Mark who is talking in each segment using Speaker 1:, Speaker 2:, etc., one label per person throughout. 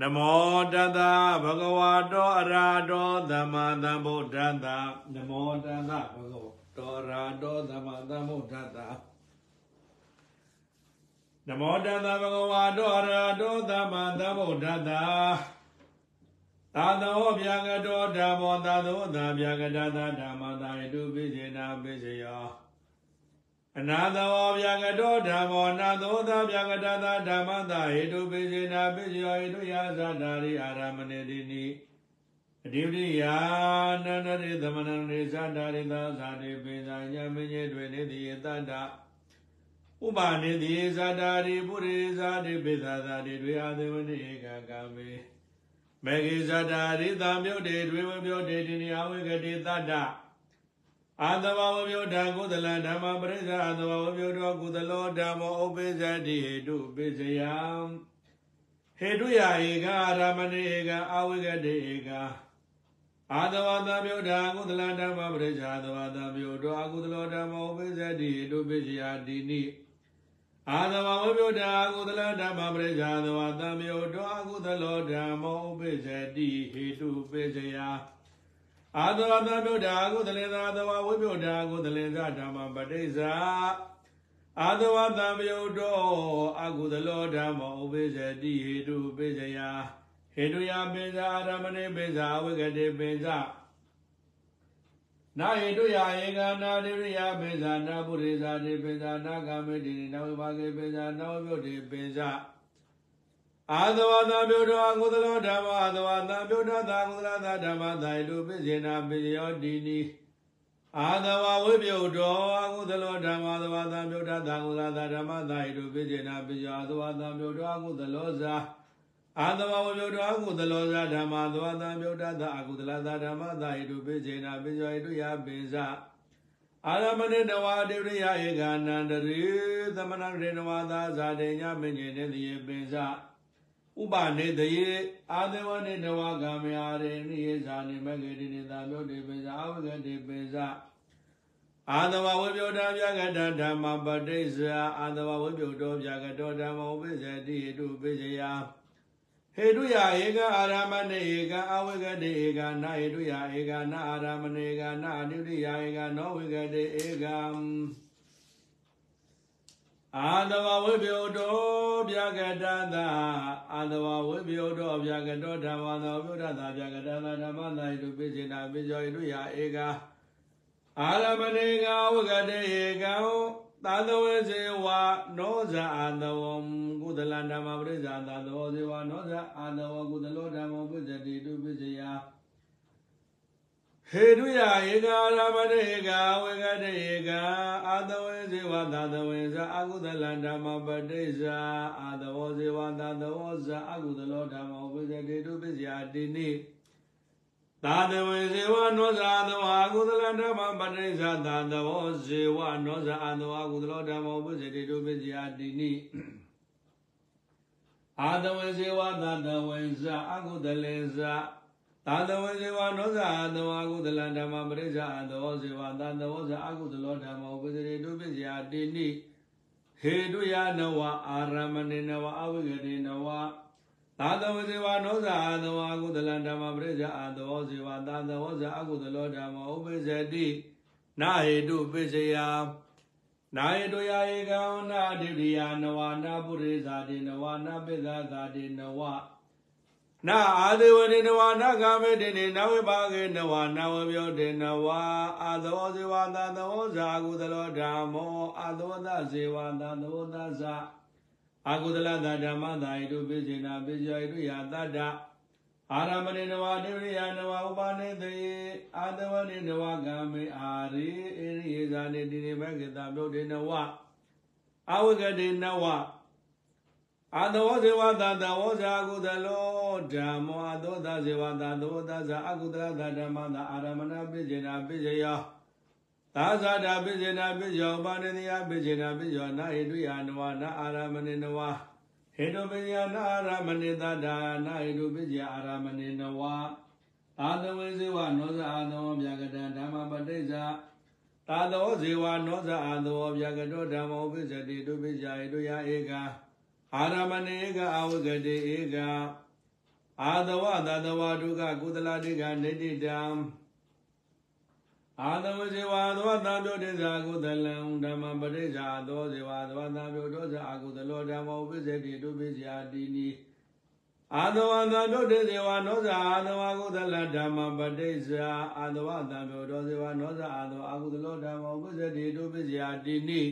Speaker 1: နမောတတဗဂဝတောအရာတောသမ္မာသမ္ဗုဒ္ဓတ္တနမောတတဗဂဝတောအရာတောသမ္မာသမ္ဗုဒ္ဓတ္တနမောတတဗဂဝတောအရာတောသမ္မာသမ္ဗုဒ္ဓတ္တသာသောဗျာကတောဓမ္မောသာသောသာဗျာကတသဓမ္မသာယတုပိစေနာပိစေယော အနာသောဗျာကတောဓမ္မောနာသောသာဗျာကတသဓမ္မသာဟေတုပိစေနာပိစေယောဟေတုယာသတာရိအာရမဏေတိနိအဓိပတိယာနန္ဒရိသမဏရိသတ္တာရိသာဇာတိပိဇာညမင်းကြီးတွေနေတိယတတ္တဥပါနေတိဇာတာရိပုရိဇာတိပိဇာဇာတိတွေအာသေဝတိဧကကာမေမေဂိဇာတာရိသံမြုတ်တေတွေဝမြုတ်တေတိနိအဝိကတိတတ္တ အာသဝဝမြုတ်ဓာကုသလဓမ္မပရိစ္ဆာအာသဝဝမြုတ်တောကုသလောဓမ္မောဥပိစ္ဆတိဟေတုပိစယံဟေတုယဧကအာရမဏေဧကအဝိကတိဧကအာသဝသမြုတ်ဓာကုသလဓမ္မပရိစ္ဆာအာသဝသမြုတ်တောအကုသလောဓမ္မောဥပိစ္ဆတိဟေတုပိစယတိနိအာသဝဝမြုတ်ဓာကုသလဓမ္မပရိစ္ဆာအာသဝသမြုတ်တောအကုသလောဓမ္မောဥပိစ္ဆတိဟေတုပိစယ အာသဝသမြုတ်ဓာကုသလေသာသဝဝိမြုတ်ဓာကုသလေသာဓမ္မပရိစ္ဆာအာသဝသမြုတ်တောအကုသလောဓမ္မောဥပိစ္ဆတိဟေတုပိစယဟေတုယပိဇာရမဏိပိဇာဝိကတိပိဇာနာဟေတုယဧကနာတိရိယပိဇာနာပုရိဇာတိပိဇာနာကာမေတိနဝိပါကေပိဇာနဝမြုတ်တိပိဇာ အာသဝသမြုတ်တောအကုသလောဓမ္မအာသဝသမြုတ်တောသာကုသလသာဓမ္မသာဟေတုပိစေနာပိယောတိနိအာသဝဝိပယုတောအကုသလောဓမ္မသဝသမြုတ်တသာကုသလသာဓမ္မသာဟေတုပိစေနာပိယောအာသဝသမြုတ်တောအကုသလောဇာအာသဝဝမြုတ်တောအကုသလောဇာဓမ္မသဝသမြုတ်တသာအကုသလသာဓမ္မသာဟေတုပိစေနာပိယောဟေတုယပိဇာအာရမဏေတဝါတိရိယဧကနန္တရိသမဏရေနဝသာဇာတေညမင်းကြီးနေတိယေပိဇာ ဥပနေတယေအာသဝနေနဝဂမေအာရေနိယေဇာနိမဂေတိနိသာမြုတ်တိပိဇာအဝဂတိပိဇာအာသဝဝိပယုတာဗျာကတဓမ္မပတိစ္ဆာအာသဝဝိပယုတောဗျာကတောဓမ္မဥပိစ္ဆတိဟိတုပိစယဟေတုယဧကအာရမဏေဧကအဝဂတိဧကနာဟေတုယဧကနာအာရမဏေဧကနာအတုတိယဧကနောဝိဂတိဧကံ အာသဝဝိပယုတောဗျာကတသအာသဝဝိပယုတောဗျာကတောဓမ္မသောပြုဒ္ဓသာဗျာကတသဓမ္မသာဟိတုပိစေနာပိဇောဟိတုယဧကအာရမဏေကဝဂတေဧကံသာသဝေဇေဝနောဇာအာသဝံကုသလဓမ္မပရိစ္ဆာသာသဝေဇေဝနောဇာအာသဝကုသလောဓမ္မောပိစတိတုပိစယ ဟေတုယဧကာရမဏေဧကဝေကတေဧကအာသဝေဇေဝသာသဝေဇာအကုသလဓမ္မပတိစ္ဆာအာသဝေဇေဝသာသဝေဇာအကုသလောဓမ္မောပိစတိတုပိစယတိနိသာသဝေဇေဝနောဇာသဝအကုသလဓမ္မပတိစ္ဆာသာသဝေဇေဝနောဇာအသဝအကုသလောဓမ္မောပိစတိတုပိစယတိနိအာသဝေဇေဝသာသဝေဇာအကုသလေဇာ သာသဝေဇေဝနောဇာအသဝအကုသလဓမ္မပရိစ္ဆာအသဝဇေဝသာသဝဇာအကုသလောဓမ္မောပိစတိတုပိစယတိနိဟေတုယနဝအာရမဏေနဝအဝိဂတိနဝသာသဝဇေဝနောဇာအသဝအကုသလဓမ္မပရိစ္ဆာအသဝဇေဝသာသဝဇာအကုသလောဓမ္မောပိစတိနာဟေတုပိစယနာယေတုယဧကံနာဒိဋ္ဌိယနဝနာပုရိသတိနဝနာပိသသာတိနဝ နာအာသေဝတိနဝနာကာမေတိနေနဝိပါကေနဝနာဝပြောတေနဝအာသောဇေဝသာသောဇာကုသလောဓမ္မောအာသောသဇေဝသာသောသဇာအာကုသလသဓမ္မသာဟိတုပိစေနာပိစယဟိတုယသတ္တအာရမဏေနဝတိရိယနဝဥပါနေတေအာသဝနေနဝကမေအာရိဧရိယေဇာနေတိနေဘဂတမြုတ်တေနဝအဝဂတေနဝ အာသဝဇေဝသာသဝဇာကုသလောဓမ္မောအသောသဇေဝသာသောသဇာအကုသလသဓမ္မသာအာရမဏပိစေနာပိစယောသာဇာတာပိစေနာပိယောပါဏိယပိစေနာပိယောနာဟိတုယနဝနာအာရမဏေနဝဟေတုပိယနာအာရမဏေတတာနာဟိတုပိစယအာရမဏေနဝအာသဝေဇေဝနောဇအာသောဗျာကတံဓမ္မပတိစ္ဆာသာသောဇေဝနောဇအာသောဗျာကတောဓမ္မောပိစတိတုပိစယဟိတုယဧက အာရမဏေဧကအာဝဂတိဧကအာသဝသတဝဒုက္ခကုသလတိကနေတိတံအာသဝဇေဝသဝသံပြုတေဇာကုသလံဓမ္မပရိစ္ဆာသောဇေဝသဝသံပြုတောဇာအကုသလောဓမ္မောပိစေတိတုပိစယာတိနိအာသဝသံပြုတေဇေဝနောဇာအာသဝကုသလဓမ္မပရိစ္ဆာအာသဝသံပြုတောဇေဝနောဇာအာသဝအကုသလောဓမ္မောပိစေတိတုပိစယာတိနိ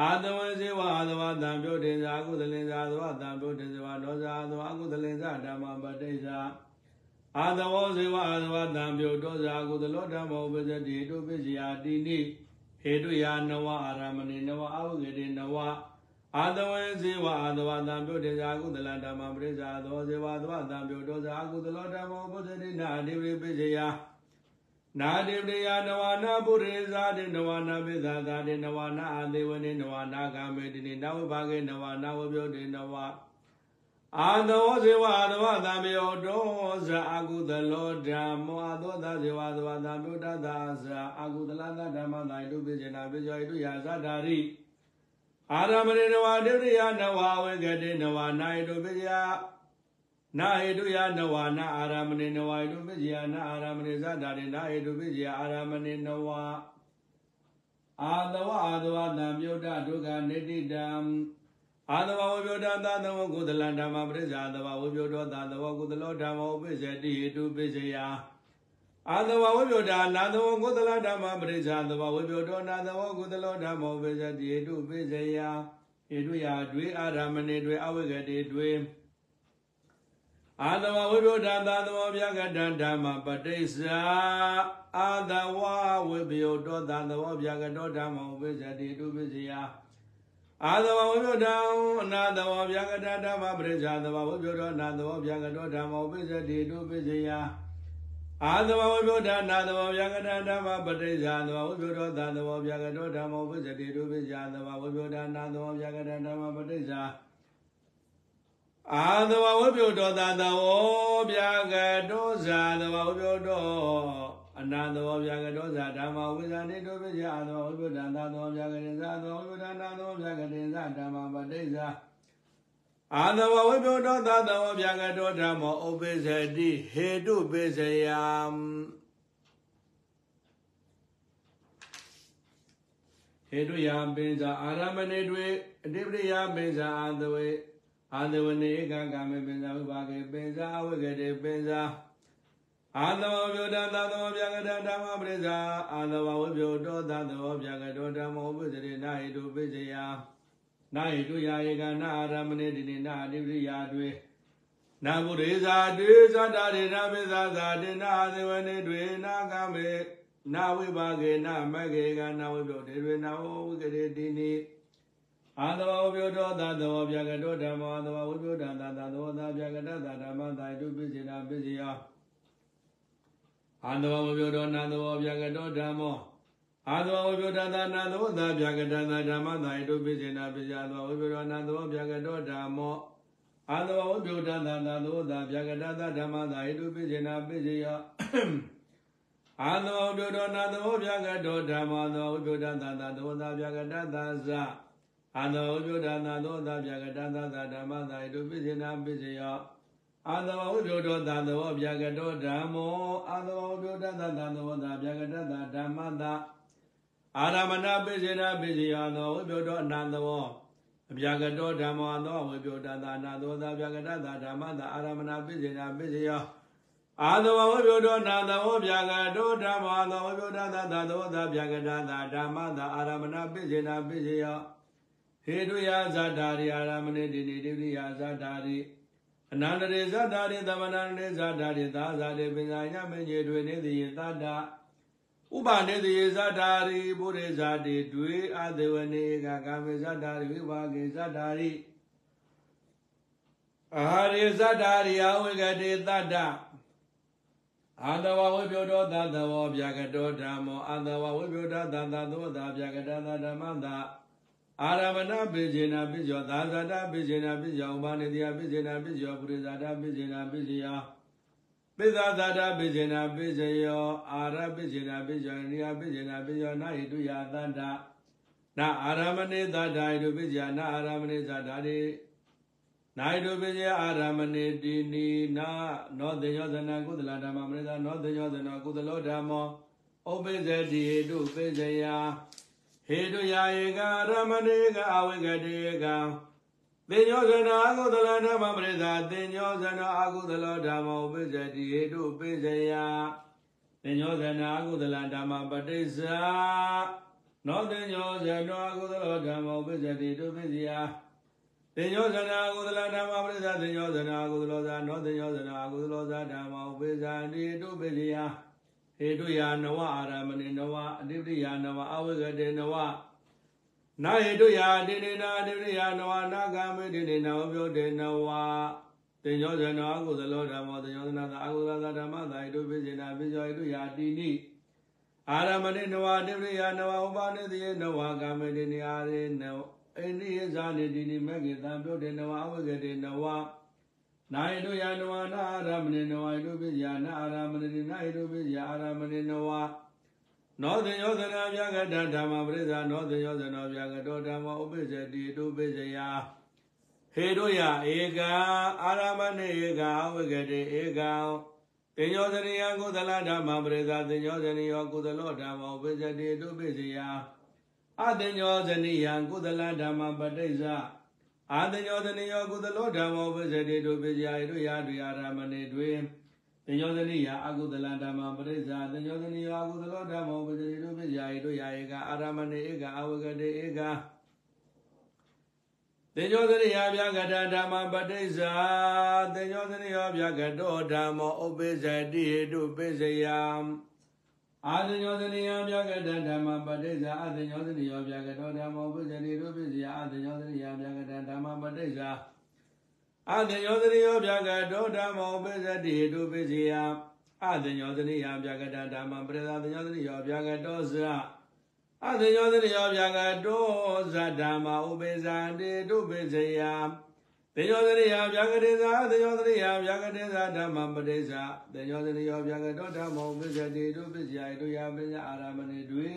Speaker 1: အာသဝဇေဝအာသဝသံပြုတေဇာကုသလင်္ဇာသဝသံပြုတေဇေဝနောဇာအာသဝအကုသလင်္ဇာဓမ္မပရိစ္ဆာအာသဝဇေဝအာသဝတံပြုတောဇာကုသလောဓမ္မောပစ္စတိတုပစ္စယတိနိဟေတုယာနဝအာရမဏိနဝအဝဂတိနဝအာသဝေဇေဝအာသဝတံပြုတေဇာကုသလဓမ္မပရိစ္ဆာသောဇေဝသဝတံပြုတောဇာကုသလောဓမ္မောပစ္စတိနာအဓိပတိပစ္စယ နာတိပရိယနဝနာပုရိဇာတိနဝနာပိသသာတိနဝနာအာသေဝနေနဝနာကာမေတိနိနဝဘာဂေနဝနာဝပြုတိနဝအာသောဇေဝအာသဝသံမေယောတောဇာအာကုသလောဓမ္မောအာသောသဇေဝသဝသံပြုတ္တသာဇာအာကုသလသဓမ္မသာတုပိစေနာပိဇောဣတုယာဇာဓာရိအာရမဏေနဝဒိဋ္ဌိယနဝဝေကတိနဝနာဣတုပိဇယ နာဟိတုယနဝနာအာရမဏေနဝဣတုပိဇယနာအာရမဏေဇာဓာရိနာဟိတုပိဇယအာရမဏေနဝအာသဝအာသဝသံပြုတ္တဒုက္ခနိတိတံအာသဝဝိပယတသာသဝကုသလဓမ္မပရိစ္ဆာသဝဝိပယတောသာသဝကုသလောဓမ္မောပိစ္ဆေတိဟိတုပိစ္ဆေယအာသဝဝိပယတာနာသဝကုသလဓမ္မပရိစ္ဆာသဝဝိပယတောနာသဝကုသလောဓမ္မောပိစ္ဆေတိဟိတုပိစ္ဆေယဟိတုယတွေအာရမဏေတွေအဝိကတိတွေ အာသဝဝိပယတာသာသဝဗျာကတံဓမ္မပတိစ္ဆာအာသဝဝိပယတောသာသဝဗျာကတောဓမ္မောပိစ္ဆေတိဟိတုပိစ္ဆေယအာသဝဝိပယတံအနာသဝဗျာကတဓမ္မပရိစ္ဆာသဝဝိပယတောနာသဝဗျာကတောဓမ္မောပိစ္ဆေတိတုပိစ္ဆေယအာသဝဝိပယတနာသဝဗျာကတဓမ္မပရိစ္ဆာသဝဝိပယတောသာသဝဗျာကတောဓမ္မောပိစ္ဆေတိတုပိစ္ဆေယသဝဝိပယတနာသဝဗျာကတဓမ္မပရိစ္ဆာ အာသဝဝိပယတောသာသဝဗျာကတောဇာသဝဝိပယတောအနန္တဝဗျာကတောဇာဓမ္မဝိဇာတိတုပိစ္ဆာသောဝိပဒံသာသောဗျာကတိဇာသောဝိပဒနာသောဗျာကတိဇာဓမ္မပတိဇာအာသဝဝိပတောသာသောဗျာကတောဓမ္မောဥပိစ္ဆတိဟေတုပိစ္ဆယံဟေတုယပိစ္ဆာအာရမဏေတွေအတိပရိယပိစ္ဆာအာသဝေ အာသဝနေဧကကာမေပိစ္ဆာဝိပါကေပိစ္ဆာအဝိကတိပိစ္ဆာအာသဝပြုတသသောဗျာကတဓမ္မပရိစ္ဆာအာသဝဝိပြုတောသသောဗျာကတောဓမ္မောပုစရိနာဟိတုပိစယနာဟိတုယာယေကနာအာရမဏေတိနိနာအတိပရိယာတွေနာဘုရေဇာတွေဇာတာရေနာပိဇာဇာတေနာအာဇဝနေတွေနာကမေနာဝိပါကေနာမကေကနာဝိပြုတေတွေနာဝဝိကရေတိနိ အာသဝဝိပြုတောသသောဗျာကတောဓမ္မောအာသဝဝိပြုတသသောသာဗျာကတသဓမ္မသာဟိတုပိစိနာပိစိယအာသဝဝပြောတော်နာသဝဗျာကတောဓမ္မောအာသဝဝပြောတသာနာသဝသာဗျာကတသာဓမ္မသာဣတုပိစေနာပိဇာသဝဝပြောတော်နာသဝဗျာကတောဓမ္မောအာသဝဝပြောတသာနာသဝသာဗျာကတသာဓမ္မသာဣတုပိစေနာပိစေယအာသဝပြောတော်နာသဝဗျာကတောဓမ္မောသဝပြောတသာသာသဝသာဗျာကတသာဇ အာသဝပြောတသာသဝသာဗျာကတသာဓမ္မသာဣတုပိစေနာပိစေယအာသဝဝိပယတောသာသဝဗျာကတောဓမ္မောအာသဝဝိပယတသသာသဝသာဗျာကတသဓမ္မတာအာရမဏပိစေနာပိစေယသောဝိပယတောအနန္တဝအဗျာကတောဓမ္မောသောဝိပယတသနာသောသာဗျာကတသဓမ္မတာအာရမဏပိစေနာပိစေယအာသဝဝိပယတောနာသဝဗျာကတောဓမ္မောသောဝိပယတသသာသောသာဗျာကတသဓမ္မတာအာရမဏပိစေနာပိစေယ ဟေတုယဇာတာရိအာရမဏိတိတိတိယဇာတာရိအနန္တရေဇာတာရေသမဏရေဇာတာရေသာဇာတေပင်ဇာညမင်းကြီးတွေနေသည်သတ္တဥပနေသည်ဇာတာရိဘုရေဇာတေတွေအသေဝနေကကာမေဇာတာရိဝိပါကေဇာတာရိအာရေဇာတာရိအဝိကတေသတ္တအာတဝဝိပယောတောသတ္တဝဗျာကတောဓမ္မောအာတဝဝိပယောတသတ္တသောတာဗျာကတသဓမ္မတာ အာရမဏပိစေနာပိဇောသာဇာတပိစေနာပိဇောဥပါနေတိယပိစေနာပိဇောပုရိဇာတပိစေနာပိစေယပိဇာဇာတပိစေနာပိစေယောအာရပိစေနာပိဇောနိယပိစေနာပိဇောနာဟိတုယသန္တာနာအာရမဏေသတ္တာဟိတုပိဇာနာအာရမဏေသတ္တာတိနိုင်တုပိစေအာရမဏေတိနိနာနောတေယောဇနာကုသလဓမ္မမရိသနောတေယောဇနာကုသလောဓမ္မောဥပိစေတိဟေတုပိစေယဟေ တုယာယေကအာရမဏေကအဝိကတေကတေညောဇနာကုသလဓမ္မမရိသတေညောဇနာအကုသလောဓမ္မောဥပိစေတိဟေတုပိစေယတေညောဇနာအကုသလဓမ္မပတိစ္ဆာနောတေညောဇနာအကုသလောဓမ္မောဥပိစေတိတုပိစေယတေညောဇနာကုသလဓမ္မပရိသတေညောဇနာကုသလောဇာနောတေညောဇနာကုသလောဇာဓမ္မဥပိဇာတိတုပိစိယ ဟေတုယာနဝအာရမဏိနဝအတိပတိယာနဝအဝိကတေနဝနာဟေတုယာတိနေနာအတိပတိယာနဝနာဂမေတိနေနာဝပြောတေနဝတေညောဇနာကုသလောဓမ္မောတေညောဇနာသာအကုသလောဇာဓမ္မသာဟေတုပိစိနာပိဇောဟေတုယာတိနိအာရမဏိနဝအတိပတိယာနဝဥပါနေတိယေနဝဂမေတိနေအာရေနဝအိန္ဒိယဇာနေတိနိမေကေတံပြုတ်တေနဝအဝိကတေနဝ နာယတုယနဝနာအာရမဏေနဝယတုပိယနာအာရမဏေနာယတုပိယအာရမဏေနဝနောတေယောသနာဗျာကတဓမ္မပရိသနောတေယောသနောဗျာကတောဓမ္မဥပိစ္ဆတိတုပိစ္ဆယဟေတုယဧကအာရမဏေဧကအဝိကတေဧကတေယောသရိယကုသလဓမ္မပရိသတေယောသရိယောကုသလောဓမ္မဥပိစ္ဆတိတုပိစ္ဆယအတညောဇနိယံကုသလဓမ္မပဋိစ္စ အာတညောဇနိယောကုသလောဓမ္မောပစ္စတိတုပိစယာတို့ရာတို့ရာရမဏေတွင်တညောဇနိယအကုသလဓမ္မပဋိစ္စတညောဇနိယောအကုသလောဓမ္မောပစ္စတိတုပိစယာတို့ရာဧကအာရမဏေဧကအဝဂတေဧကတေညောဇနိယဗျာကတဓမ္မပဋိစ္စတေညောဇနိယောဗျာကတောဓမ္မောဥပိစတိဟေတုပိစယံ အာသညောသနိယဗျာကတဓမ္မပဋိစ္စအာသညောသနိယောဗျာကတောဓမ္မောပုဇ္ဇတိရုပ္ပစ္စယအာသညောသနိယဗျာကတဓမ္မပဋိစ္စအာသညောသနိယောဗျာကတောဓမ္မောပုဇ္ဇတိရုပ္ပစ္စယအာသညောသနိယဗျာကတဓမ္မပဋိစ္စသညောသနိယောဗျာကတောဇအာသညောသနိယောဗျာကတောဇဓမ္မဥပ္ပဇံတေတုပ္ပစ္စယ တေယောသရိယဗျာကတေသာတေယောသရိယဗျာကတေသာဓမ္မပတိစ္ဆာတေယောသရိယဗျာကတောဓမ္မောပစ္စတိတုပစ္စယတုယပစ္စအာရမဏေတွေ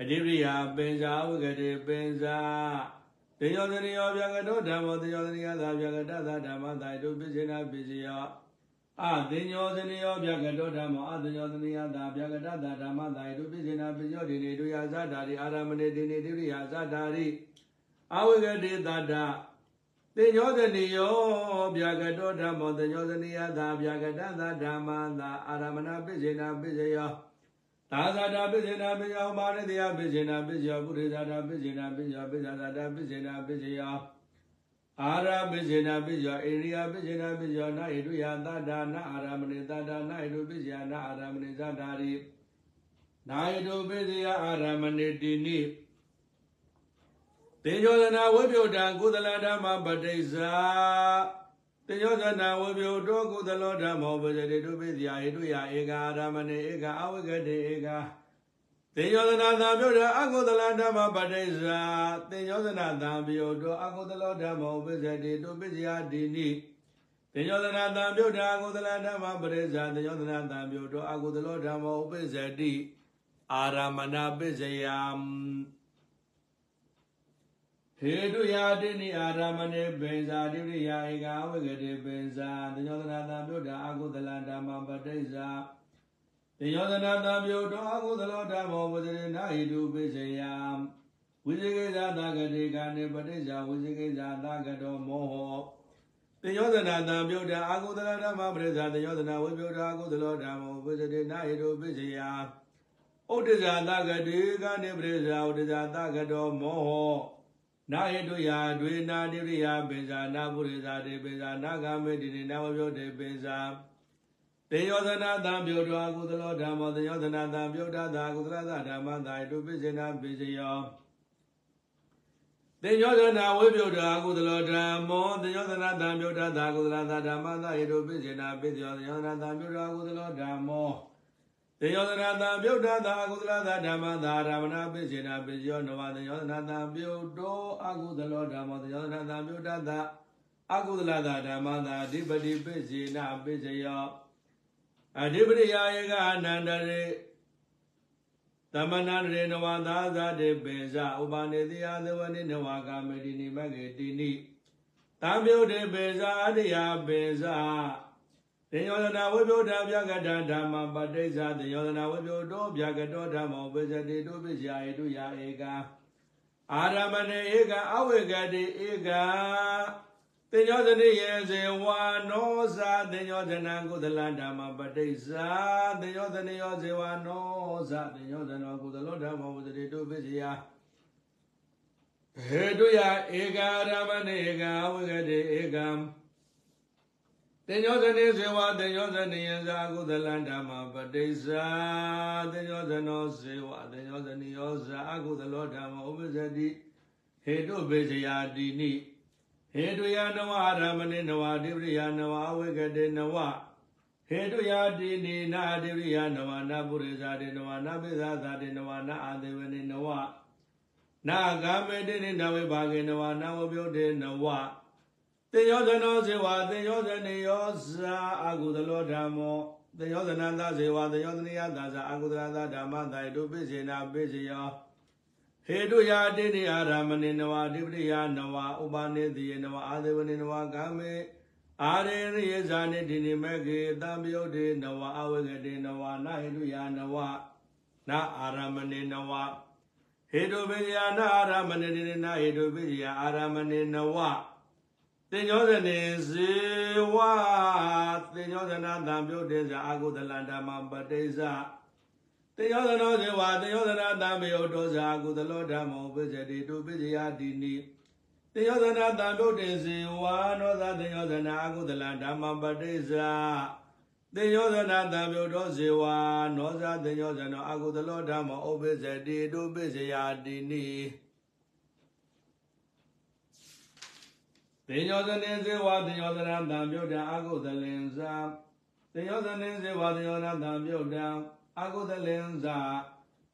Speaker 1: အဓိပရိယပင်ဇာဝကတိပင်ဇာတေယောသရိယဗျာကတောဓမ္မောတေယောသရိယသာဗျာကတသာဓမ္မသာတုပစ္စေနာပစ္စယအတေညောသရိယဗျာကတောဓမ္မောအတေညောသရိယသာဗျာကတသာဓမ္မသာတုပစ္စေနာပစ္စယောဒီနေတုယဇာတာရိအာရမဏေဒီနေတိရိယဇာတာရိအဝကတိတတ္တ တေညောဇနိယောဗျာကတောဓမ္မောတေညောဇနိယသာဗျာကတသာဓမ္မသာအာရမဏပိစေနာပိစေယောသာဇာတာပိစေနာပိယောမာရတိယပိစေနာပိစေယောပုရိသတာပိစေနာပိစေယောပိဇာတာပိစေနာပိစေယောအာရပိစေနာပိစေယောအိရိယပိစေနာပိစေယောနာဣတုယသတ္တာနာအာရမဏိသတ္တာနာဣတုပိစေယနာအာရမဏိသတ္တာရိနာဣတုပိစေယအာရမဏိတိနိ တေညောဇနာဝိပယုတံကုသလဓမ္မပဋိစ္ဆာတေညောဇနာဝိပယုတောကုသလောဓမ္မောပဇတိတုပိစီယဟိတုယဧကာရမဏေဧကာအဝိကတေဧကာတေညောဇနာသံပြုတအကုသလဓမ္မပဋိစ္ဆာတေညောဇနာသံပြုတောအကုသလောဓမ္မောပဇတိတုပိစီယဒီနိတေညောဇနာသံပြုတအကုသလဓမ္မပရိစ္ဆာတေညောဇနာသံပြုတောအကုသလောဓမ္မောပိစတိအာရမဏပိစယံ ဟေတုယာတိနိအာရမဏေပိဇာတိရိယာဧကဝိကတိပိဇာတညောသနာတံပြုတာအကုသလဓမ္မပဋိစ္ဆာတညောသနာတံပြုတောအကုသလောဓမ္မောဝဇရေနာဟိတုပိစယံဝိဇိကိဇာတဂတိကနေပဋိစ္ဆာဝိဇိကိဇာတဂတောမောဟောတညောသနာတံပြုတာအကုသလဓမ္မပဋိစ္ဆာတညောသနာဝိပြုတာအကုသလောဓမ္မောဝဇရေနာဟိတုပိစယံဥဒ္ဒဇာတဂတိကနေပဋိစ္ဆာဥဒ္ဒဇာတဂတောမောဟော နာဟိတုယာဒွေနာတိရိယာပိဇာနာပုရိဇာတေပိဇာနာဂမေတိနိနဝပြောတေပိဇာတေယောသနာတံပြုတောအကုသလောဓမ္မောတေယောသနာတံပြုတာသာကုသလသဓမ္မသာတုပိစေနာပိစယောတေယောသနာဝိပြုတာအကုသလောဓမ္မောတေယောသနာတံပြုတာသာကုသလသဓမ္မသာတုပိစေနာပိစယောတေယောသနာတံပြုတာအကုသလောဓမ္မော တေယောသနာတံပြုတ်တသာအကုသလသာဓမ္မသာရမဏပိစေနာပိစယောနဝတေယောသနာတံပြုတ်တောအကုသလောဓမ္မောတေယောသနာတံပြုတ်တသာအကုသလသာဓမ္မသာအဓိပတိပိစေနာပိစယောအဓိပတိယာယေကအနန္တရေသမဏရေနဝသာဇာတေပိစဥပနေတိယသဝနိနဝကာမေတိနိမဂေတိနိတံပြုတ်တေပေဇာအတ္တယပေဇာ တင်ယောဇနာဝိပုဒ္ဓဗျာကတဓမ္မပဋိစ္ဆာတင်ယောဇနာဝိပုဒ္ဓဗျာကတောဓမ္မောပိစတိတုပိစယာဧတုယာဧကအာရမဏေဧကအဝေကတိဧကတင်ယောဇနိယေဇေဝနောဇာတင်ယောဇနာကုသလဓမ္မပဋိစ္ဆာတင်ယောဇနိယောဇေဝနောဇာတင်ယောဇနောကုသလောဓမ္မောပိစတိတုပိစယာဟေတုယဧကရမဏေဧကအဝေကတိဧက တင်ညောဇနေဇေဝတင်ညောဇနေယဇာကုသလန္ဓမ္မပတိစ္ဆာတင်ညောဇနောဇေဝတင်ညောဇနိယောဇာအကုသလောဓမ္မဥပဇ္ဇတိဟေတုပေဇယာတိနိဟေတုယနဝအာရမဏေနဝတိပရိယနဝအဝေကတေနဝဟေတုယာတိနိနာတိပရိယနဝနာပုရိဇာတေနဝနာပိသသာတေနဝနာအာသေဝနေနဝနာဂာမေတေနိနဝေဘာဂေနဝနာဝပြုတ်တေနဝ တေယောဇနောဇေဝတေယောဇနေယောဇာအာကုသလောဓမ္မောတေယောဇနန္တဇေဝတေယောဇနိယသာဇာအာကုသလသာဓမ္မသာယတုပိစေနာပိစေယောဟေတုယာတိနိအာရမဏေနဝအဓိပတိယနဝဥပနိတိယနဝအာသေဝနေနဝကာမေအာရေရိယဇာနိတိနိမေကေတံပယုတ်တေနဝအဝေကတေနဝနာဟေတုယာနဝနာအာရမဏေနဝဟေတုပိယနာအာရမဏေတိနာဟေတုပိယအာရမဏေနဝ တင်ညောဇနေဇေဝတင်ညောဇနာတံပြုတ်တေဇာအာဂုတလန္ဓမ္မပတိဇာတင်ညောဇနောဇေဝတင်ညောဇနာတံမေယတောဇာအာဂုတလောဓမ္မောပိစတိတုပိစယတိနိတင်ညောဇနာတံပြုတ်တေဇေဝနောဇာတင်ညောဇနာအာဂုတလန္ဓမ္မပတိဇာတင်ညောဇနာတံပြုတ်တောဇေဝနောဇာတင်ညောဇနောအာဂုတလောဓမ္မောဥပိစတိတုပိစယတိနိ တေညောဇနေဇေဝတေညောဇရတံပြုတ်တံအာဂုတလင်္ဇာတေညောဇနေဇေဝတေညောဇရတံပြုတ်တံအာဂုတလင်္ဇာ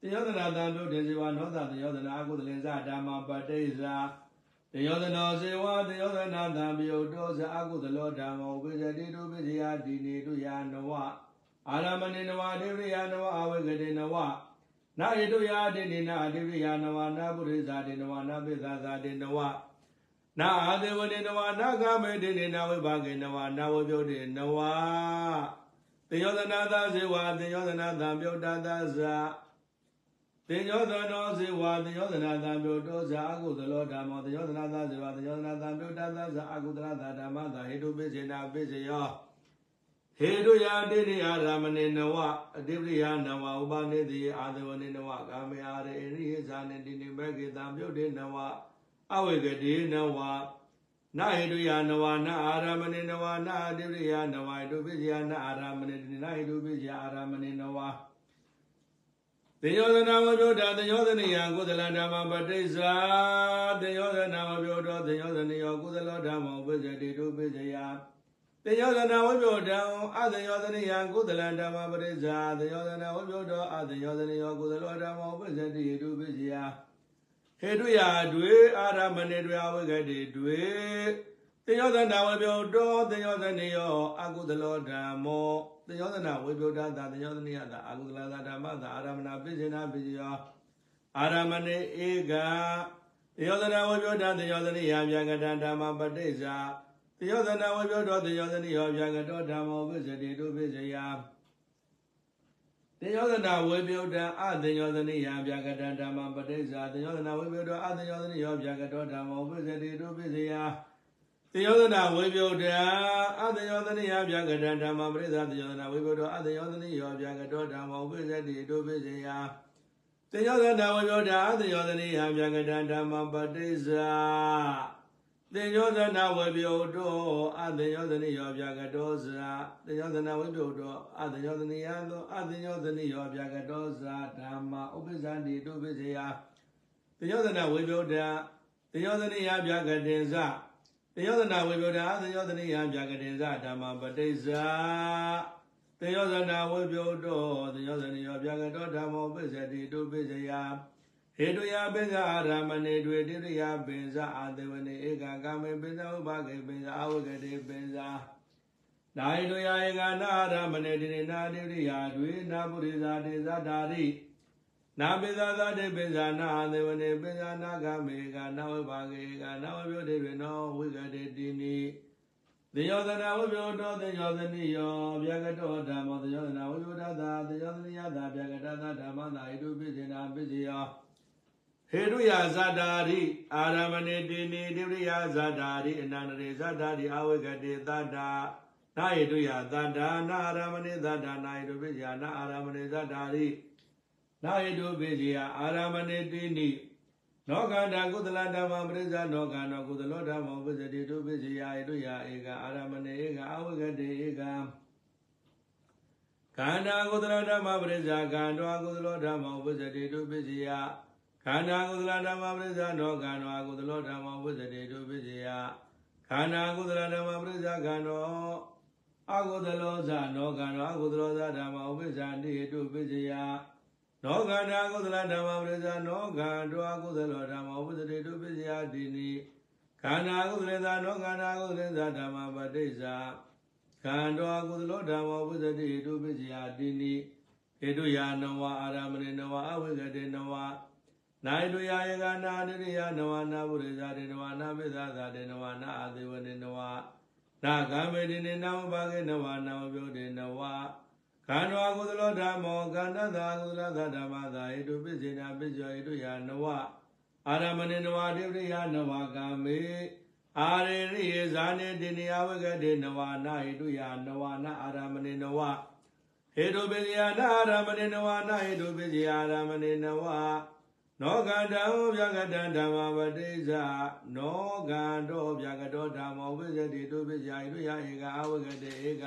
Speaker 1: တေညောဇရတံပြုတ်တေဇေဝနောသတေညောဇနာအာဂုတလင်္ဇာဓမ္မပတိဇာတေညောဇနောဇေဝတေညောဇနာတံပြုတ်တောဇာအာဂုတလောဓမ္မောပိစတိတုပိစယတိနေတုယာနဝအာရမဏေနဝဒေဝရိယနဝအဝေကတေနဝနာဟိတုယာတိနေနာဒေဝရိယနဝနာပုရိသတေနဝနာပိသသာတေနဝ နာအာသေဝတေနဝနာဂမေတေနေနဝိဘာကေနဝနာဝပြုတ်တေနဝတေယောသနာသာဇေဝတေယောသနာသံပြုတ်တာသာဇာတေယောသနောဇေဝတေယောသနာသံပြုတ်တောဇာအကုသလောဓမ္မောတေယောသနာသာဇေဝတေယောသနာသံပြုတ်တာသာဇာအကုသလသာဓမ္မသာဟေတုပိစေနာပိစေယောဟေတုယာတိရိအာရမဏေနဝအတိပရိယနဝဥပနိတိအာသဝနေနဝကာမေအာရေရိဟေဇာနေတိနိမေကေတံပြုတ်တေနဝ အဝေကတိနဝနာဟိတုယနဝနာအာရမဏေနဝနာအတိရိယနဝတုပိစယနာအာရမဏေတိနာဟိတုပိစယအာရမဏေနဝတေယောဇနာဝပြုတာတေယောဇနိယကုသလဓမ္မပဋိစ္ဆာတေယောဇနာဝပြုတော်တေယောဇနိယောကုသလောဓမ္မောပိစတိတုပိစယတေယောဇနာဝပြုတံအတေယောဇနိယကုသလဓမ္မပဋိစ္ဆာတေယောဇနာဝပြုတော်အတေယောဇနိယောကုသလောဓမ္မောပိစတိတုပိစယ ဟေတုယာတွေအာရမဏေတွေအဝိကတိတွေတေယောသနာဝေပြုတောတေယောသနေယောအကုသလောဓမ္မောတေယောသနာဝေပြုတာသာတေယောသနိယသာအကုသလသာဓမ္မသာအာရမဏပိစေနာပိစယောအာရမဏေဧကတေယောသနာဝေပြုတာတေယောသနိယဗျာကတဓမ္မပဋိစ္ဆာတေယောသနာဝေပြုတောတေယောသနိယောဗျာကတောဓမ္မောပိစတိတုပိစယ တေယောသနာဝေပြုတံအတေယောသနိယဗျာကတဓမ္မပဋိစ္ဆာတေယောသနာဝေပြုတောအတေယောသနိယောဗျာကတောဓမ္မောပိစတိတုပိစယတေယောသနာဝေပြုတံအတေယောသနိယဗျာကတဓမ္မပဋိစ္ဆာတေယောသနာဝေပြုတောအတေယောသနိယောဗျာကတောဓမ္မောပိစတိတုပိစယတေယောသနာဝေပြုတံအတေယောသနိယဗျာကတဓမ္မပဋိစ္ဆာတေယောသနာဝေပြုတောအတေယောသနိယောဗျာကတောဇာတေယောသနာဝေပြုတောအတေယောသနိယသောအတေယောသနိယောဗျာကတောဇာဓမ္မဥပ္ပဇ္ဇန္တိတုပိစေယတေယောသနာဝေပြုတံတေယောသနိယဗျာကတေဇတေယောသနာဝေပြုတံအတေယောသနိယဗျာကတေဇဓမ္မပဋိစ္ဆာတေယောသနာဝေပြုတောတေယောသနိယောဗျာကတောဓမ္မောပိစ္ဆတိတုပိစေယ ဟေတုယပိဇာအာရမဏေတွေတိရိယပိဇာအာသေဝနေဧကကာမေပိဇာဥပကေပိဇာအဝဂတိပိဇာနာယတုယဧကနာအာရမဏေတိရိနာတိရိယတွေနာပုရိဇာတေဇာဓာရိနာပိသသတိပိဇာနာသေဝနေပိဇာနာကမေကနဝဘာဂေကနဝပြုတိရေနောဝိကတိတိနိသေယောသနာဝိပယောတောသေယောသနိယောဗျာကတောဓမ္မောသေယောသနာဝိပယောတသာသေယောသနိယသာဗျာကတသာဓမ္မသာဣတုပိစေနာပိစေယော ဟေတုယဇာတာရိအာရမဏေတိနိတိပရိယဇာတာရိအနန္တရေဇာတာရိအဝိကတိသတ္တာနာဟေတုယသတ္တာနာအာရမဏေသတ္တာနာဟေတုပိစေယနာအာရမဏေဇာတာရိနာဟိတုပိစီယအာရမဏေတိနိနောကန္တာကုသလဓမ္မပရိစ္ဆနောကန္တောကုသလောဓမ္မောပစ္စတိတုပိစီယဣတုယဧကအာရမဏေဧကအဝဂတေဧကခန္ဓာကုသလဓမ္မပရိစ္ဆကန္တောကုသလောဓမ္မောပစ္စတိတုပိစီယ ခန္ဓာကုသလဓမ္မပရိစ္ဆနောကန္တောကုသလောဓမ္မောပစ္စတိတုပိစီယခန္ဓာကုသလဓမ္မပရိစ္ဆကန္တောအကုသလောဇနောကန္တောအကုသလောဇဓမ္မောပစ္စတိတုပိစီယနောကန္တာကုသလဓမ္မပရိစ္ဆာနောကန္တောကုသလောဓမ္မဥပဒတိတုပစ္စယတိနိခန္ဓာကုသလေသာနောကန္တာကုသလေသာဓမ္မပဋိစ္ဆာခန္တောကုသလောဓမ္မဥပဒတိတုပစ္စယတိနိဟေတုယာနဝအာရမဏေနဝအဝိကတေနဝ နိုင်တုယာယေကနာတိရိယနဝနာပုရိသတေနဝနာပိသသာတေနဝနာအာသေဝနေနဝနာဂံမေတိနေနဝဘာဂေနဝနာဝပြောတေနဝခန္ဓာကုသလောဓမ္မောကန္တသာကုသလသဓမ္မသာဣတုပိစေနာပိစ္ဆောဣတုယာနဝအာရမဏေနဝတိပရိယနဝကာမေအာရေရိယေဇာနေတိနိယဝဂတေနဝနာဣတုယာနဝနာအာရမဏေနဝဟေတုပိစယနာအာရမဏေနဝနာဟေတုပိစယအာရမဏေနဝ နောကတံဗျာကတံဓမ္မပတိစ္ဆာနောကံတောဗျာကတောဓမ္မောဝိဇ္ဇတိတုပိစယဣတုယာဧကအဝဂတေဧက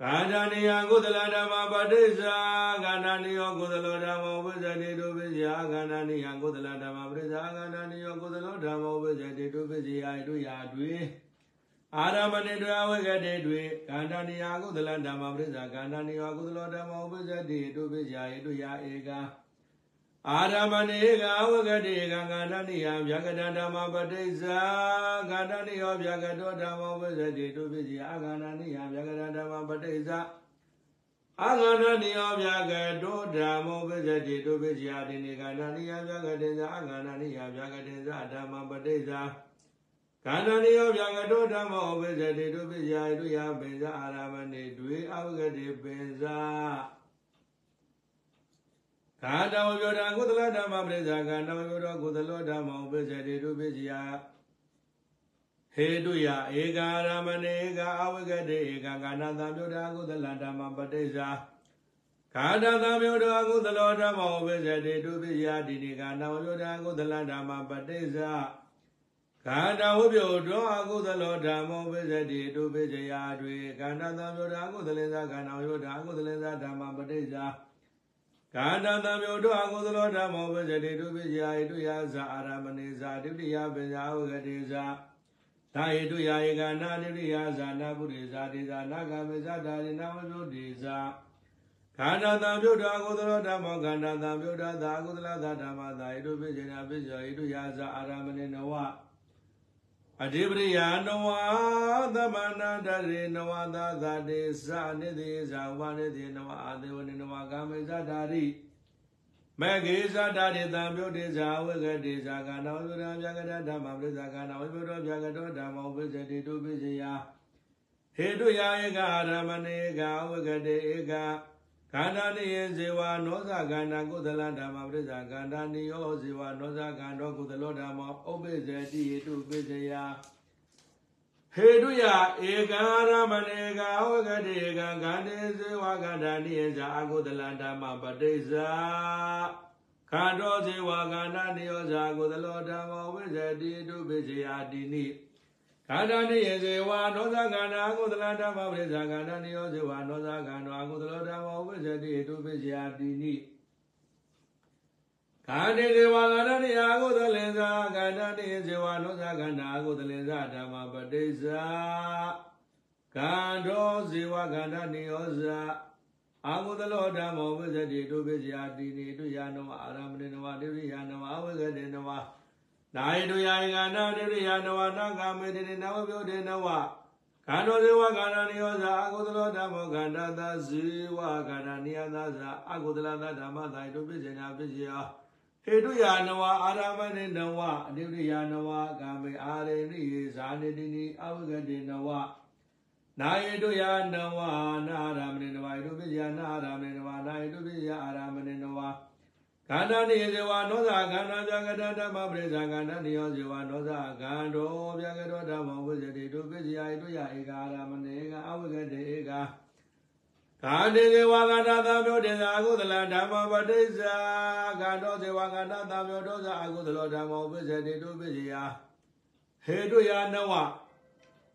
Speaker 1: ကာဏနိယကုသလဓမ္မပဋိစ္ဆာကာဏနိယောကုသလောဓမ္မောဝိဇ္ဇတိတုပိစယကာဏနိယကုသလဓမ္မပဋိစ္ဆာကာဏနိယောကုသလောဓမ္မောဝိဇ္ဇတိတုပိစယဣတုယာတွေအာရမဏေတွေအဝိကတေတွေကာဏနိယကုသလဓမ္မပဋိစ္ဆာကာဏနိယောကုသလောဓမ္မောဝိဇ္ဇတိတုပိစယဣတုယာဧကာ အာရမဏေကဝဂတိကကာဏနိယဗျာကတဓမ္မပဋိစ္ဆာကာဏနိယောဗျာကတောဓမ္မဝိဇ္ဇတိတုပိစီအာဂန္ဓနိယဗျာကတဓမ္မပဋိစ္ဆာအာဂန္ဓနိယောဗျာကတောဓမ္မဝိဇ္ဇတိတုပိစီအာတိနိကာဏနိယဗျာကတေဇာအာဂန္ဓနိယဗျာကတေဇာဓမ္မပဋိစ္ဆာကာဏနိယောဗျာကတောဓမ္မဝိဇ္ဇတိတုပိစီအာတုယပိဇာအာရမဏေတွေအဝဂတိပိဇာ ကာတဝပြောတာကုသလဓမ္မပရိစ္ဆာကာတဝပြောတာကုသလောဓမ္မဥပ္ပစ္စေတိတုပိစယဟေတုယဧကာရမဏေဧကအဝိကတေဧကကာဏသံပြောတာကုသလဓမ္မပဋိစ္ဆာကာတသံပြောတာကုသလောဓမ္မဥပ္ပစ္စေတိတုပိစယတိတိကာတဝပြောတာကုသလဓမ္မပဋိစ္ဆာကာတဝပြောတောအကုသလောဓမ္မောပစ္စတိတုပိစယတွေကာဏသံပြောတာကုသလင်္ဇာကာဏဝပြောတာကုသလင်္ဇာဓမ္မပဋိစ္ဆာ ကာတတံမြို့တို့အကုသလောဓမ္မောပစ္စတိတုပိယဣတုယဇာအာရမဏေဇာဒုတိယပဇာဝဂတိဇာသာဣတုယဧကနာဒုတိယဇာနာပုရိဇာတိဇာနာဂမေဇာဒါရိနာဝဇုတိဇာခန္ဓာတံပြုတ်တော်အကုသလောဓမ္မောခန္ဓာတံပြုတ်တော်သာအကုသလသာဓမ္မသာဣတုပိစေနာပိစ္ဆောဣတုယဇာအာရမဏေနဝ အဓိပရိယာနဝသမန္တတရေနဝသာသတေသနိတိဇာဥပနိတိနဝအာသေဝနိနဝကာမေဇတာရိမေဂေဇတာရိတံပြုတ်တိဇာဝေကတိဇာကနောယုရံဗျာကတဓမ္မပရိဇာကနောဝိပုရောဗျာကတောဓမ္မောဝိဇ္ဇတိတုပိစယဟေတုယာဧကအာရမဏေကဝေကတိဧက ခန္ဓာနိယေဇေဝနောဇခန္ဓာကုသလဓမ္မပရိစ္ဆာခန္ဓာနိယောဇေဝနောဇခန္ဓောကုသလောဓမ္မဥပ္ပဇ္ဇတိဟေတုပိစယဟေတုယဧကရမဏေကဝဂတိဧကခန္တေဇေဝခန္ဓာနိယေဇာအကုသလဓမ္မပရိစ္ဆာခန္ဓောဇေဝခန္ဓာနိယောဇာကုသလောဓမ္မဝိဇ္ဇတိဟေတုပိစယတိနိ ခန္ဓာနိယေဇေဝနောဇခန္ဓာအကုသလဓမ္မပရိစ္ဆာခန္ဓာနိယောဇေဝနောဇခန္ဓာအကုသလဓမ္မဝိဇ္ဇတိဟေတုပိစယတိနိခန္ဓေဇေဝခန္ဓာနိယာအကုသလင်္ဇာခန္ဓာနိယေဇေဝနောဇခန္ဓာအကုသလင်္ဇာဓမ္မပတိစ္ဆာခန္ဓောဇေဝခန္ဓာနိယောဇာအာဟုသလောဓမ္မောဝိဇ္ဇတိတုပိစယတိနိတုယာနောအာရမဏေနဝတိရိယာနောအဝိဇ္ဇတေနဝ နာယတုယာယကနာတိရိယာနောနာဂမေတိနဝပြုတေနဝခန္ဓာဇေဝခန္ဓာနိယောဇာအကုသလောဓမ္မောခန္ဓာသဇေဝခန္ဓာနိယသဇာအကုသလသဓမ္မသာယတုပိစေနာပိစေယဟေတုယာနဝအာရမဏိနဝအတိပရိယာနဝကာမေအာရေနိယေဇာနိတိနိအဝိကတိနဝနာယေတုယာနဝနာအာရမဏိနဝယေတုပိစေယနာအာရမဏိနဝနာယေတုပိစေယအာရမဏိနဝ ခန္ဓာနိဇေဝနောဇာခန္ဓာပြကတဓမ္မပရိစ္ဆာခန္ဓာနိယောဇေဝနောဇာခန္ဓောပြကတောဓမ္မဝိဇ္ဇတိတုပိစယဣတုယဧကာရမဏေကအဝိကတေဧကာခန္ဓေဇေဝခန္ဓာသံယောတေဇာအကုသလဓမ္မပတိစ္ဆာခန္ဓောဇေဝခန္ဓာသံယောဒောဇာအကုသလောဓမ္မဝိဇ္ဇတိတုပိစယဟေတုယနဝ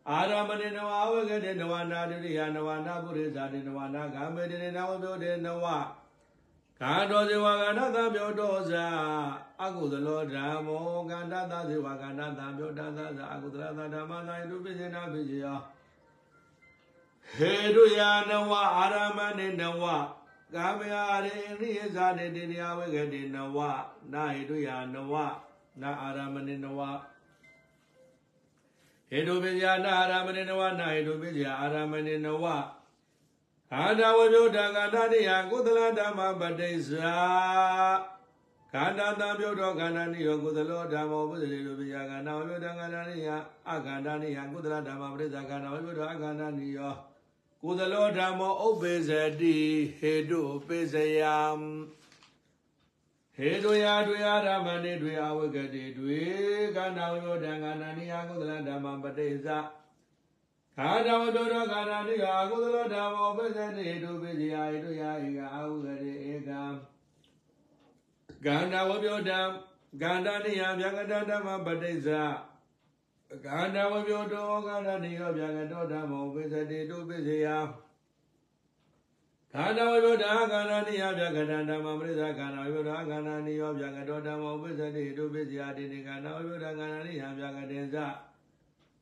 Speaker 1: အာရမဏေနဝအဝိကတေနဝနာဒုရိယနဝနာပုရိသတေနဝနာဂမေတေနဝပြောတေနဝ ခန္ဓောဇေဝခန္ဓာသံယောဒောဇာအကုသလောဓမ္မောခန္ဓာသဇေဝခန္ဓာသံယောတသဇာအကုသလသဓမ္မသာယတုပိစေနာပိစေယဟေတုယာနဝအာရမဏေနဝကာမယာရေရိယဇာနေတိနိယဝေကတိနဝနာဟေတုယာနဝနာအာရမဏေနဝဟေတုပိဇာနာအာရမဏေနဝနာဟေတုပိဇာအာရမဏေနဝ အာဒဝပြုတံကန္တရိယကုသလဓမ္မပတိစ္ဆာခန္ဓာတံပြုတော်ခန္ဓာနိယောကုသလောဓမ္မောပုဇ္ဇေလိုပိယခန္ဓာဝပြုတံခန္ဓာနိယအခန္ဓာနိယကုသလဓမ္မပရိစ္ဆာခန္ဓာဝပြုတော်အခန္ဓာနိယောကုသလောဓမ္မောဥပ္ပေဇတိဟေတုပိစယံဟေတုယာတွေအာရမဏိတွေအဝိကတိတွေခန္ဓာဝပြုတံခန္ဓာနိယကုသလဓမ္မပတိစ္ဆာ ခန္ဓာဝတ္တရခန္ဓာတိဟာကုသလဓမ္မောပစ္စတိတုပိစီယာတုယာဧကအာဟုရတိဧကံခန္ဓာဝပြောတံခန္ဓာနိယဗျာကတဓမ္မပဋိစ္စခန္ဓာဝပြောတောခန္ဓာနိယောဗျာကတောဓမ္မောပစ္စတိတုပိစီယာခန္ဓာဝပြောတံခန္ဓာနိယဗျာကတဓမ္မပဋိစ္စခန္ဓာဝပြောတံခန္ဓာနိယောဗျာကတောဓမ္မောပစ္စတိတုပိစီယာတိနိခန္ဓာဝပြောတံခန္ဓာနိယဗျာကတေသ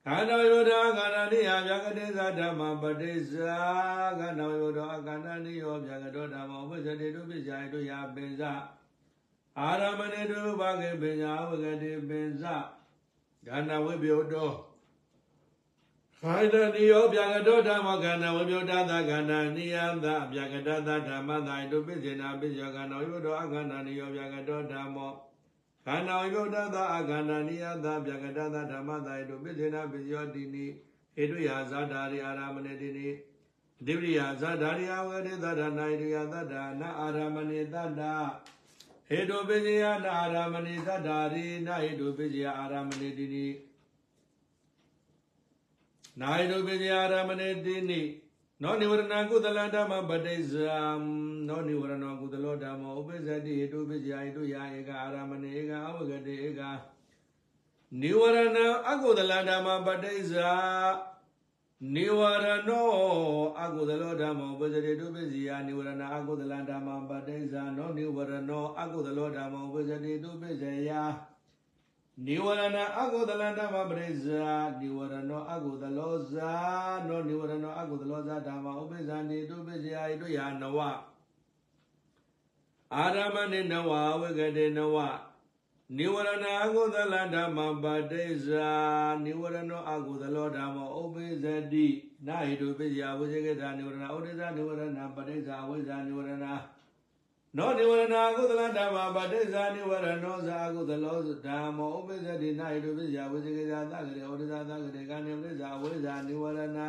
Speaker 1: ခန္ဓာယောဓာခန္ဓာနိယဗျာကတိသဓမ္မပတိစ္ဆာခန္ဓာယောဓာခန္ဓာနိယောဗျာကတောဓမ္မဥပ္ပဇ္ဇတိတုပိစ္ဆာတုယပင်္စအာရမဏေတုဘာဂေပညာဝဂတိပင်္စခန္ဓာဝိပယောတောခန္ဓာနိယောဗျာကတောဓမ္မခန္ဓာဝိပယောတသခန္ဓာနိယသဗျာကတသဓမ္မသာတုပိစ္ဆေနာပိစ္ဆာခန္ဓာဝိပယောတောအခန္ဓာနိယောဗျာကတောဓမ္မော ခန္ဓာဝိပုဒ္ဓသာအခန္ဓာနိယသာပြကတသာဓမ္မသာယတုပိစေနာပိယောတိနိဟေတုယဇာတာရိအာရမဏေတိနိအတိပရိယဇာတာရိယဝရေသဒ္ဒနာယတုယသဒ္ဒနာအာရမဏေသဒ္ဒဟေတုပိစေယနာအာရမဏေသဒ္ဒရိနာဟေတုပိစေယအာရမဏေတိနိနာဟေတုပိစေယအာရမဏေတိနိ နောနိဝရဏကုသလဓမ္မပဋိစ္ဆာနောနိဝရဏကုသလောဓမ္မောဥပ္ပဇ္ဇတိဟိတုပိစ္ဆာဟိတုယာဧကအာရမဏေဧကအဝဂတေဧကနိဝရဏအကုသလဓမ္မပဋိစ္ဆာနိဝရဏောအကုသလောဓမ္မောဥပ္ပဇ္ဇတိတုပိစ္ဆာနိဝရဏအကုသလဓမ္မပဋိစ္ဆာနောနိဝရဏောအကုသလောဓမ္မောဥပ္ပဇ္ဇတိတုပိစ္ဆာ နိဝရဏအကုသလဓမ္မပရိစ္ဆာနိဝရဏအကုသလောဇာနောနိဝရဏအကုသလောဇာဓမ္မဥပ္ပဇာနိတုပ္ပဇာယိတုယာနဝအာရမဏိနဝဝေကတေနဝနိဝရဏအကုသလဓမ္မပတိစ္ဆာနိဝရဏအကုသလောဓမ္မဥပ္ပဇတိနာဟိတုပ္ပဇာဝိဇေကတာနိဝရဏဥဒိသနိဝရဏပတိစ္ဆာဝိဇာနိဝရဏ နောနိဝရဏအကုသလဓမ္မပတိစ္ဆာနိဝရဏောဇာအကုသလောဓမ္မောဥပ္ပဇ္ဇတိနာဟိတုပိစ္ဆာဝိဇေကဇာသကရေဩဒဇာသကရေကာနိပိစ္ဆာဝိဇာနိဝရဏ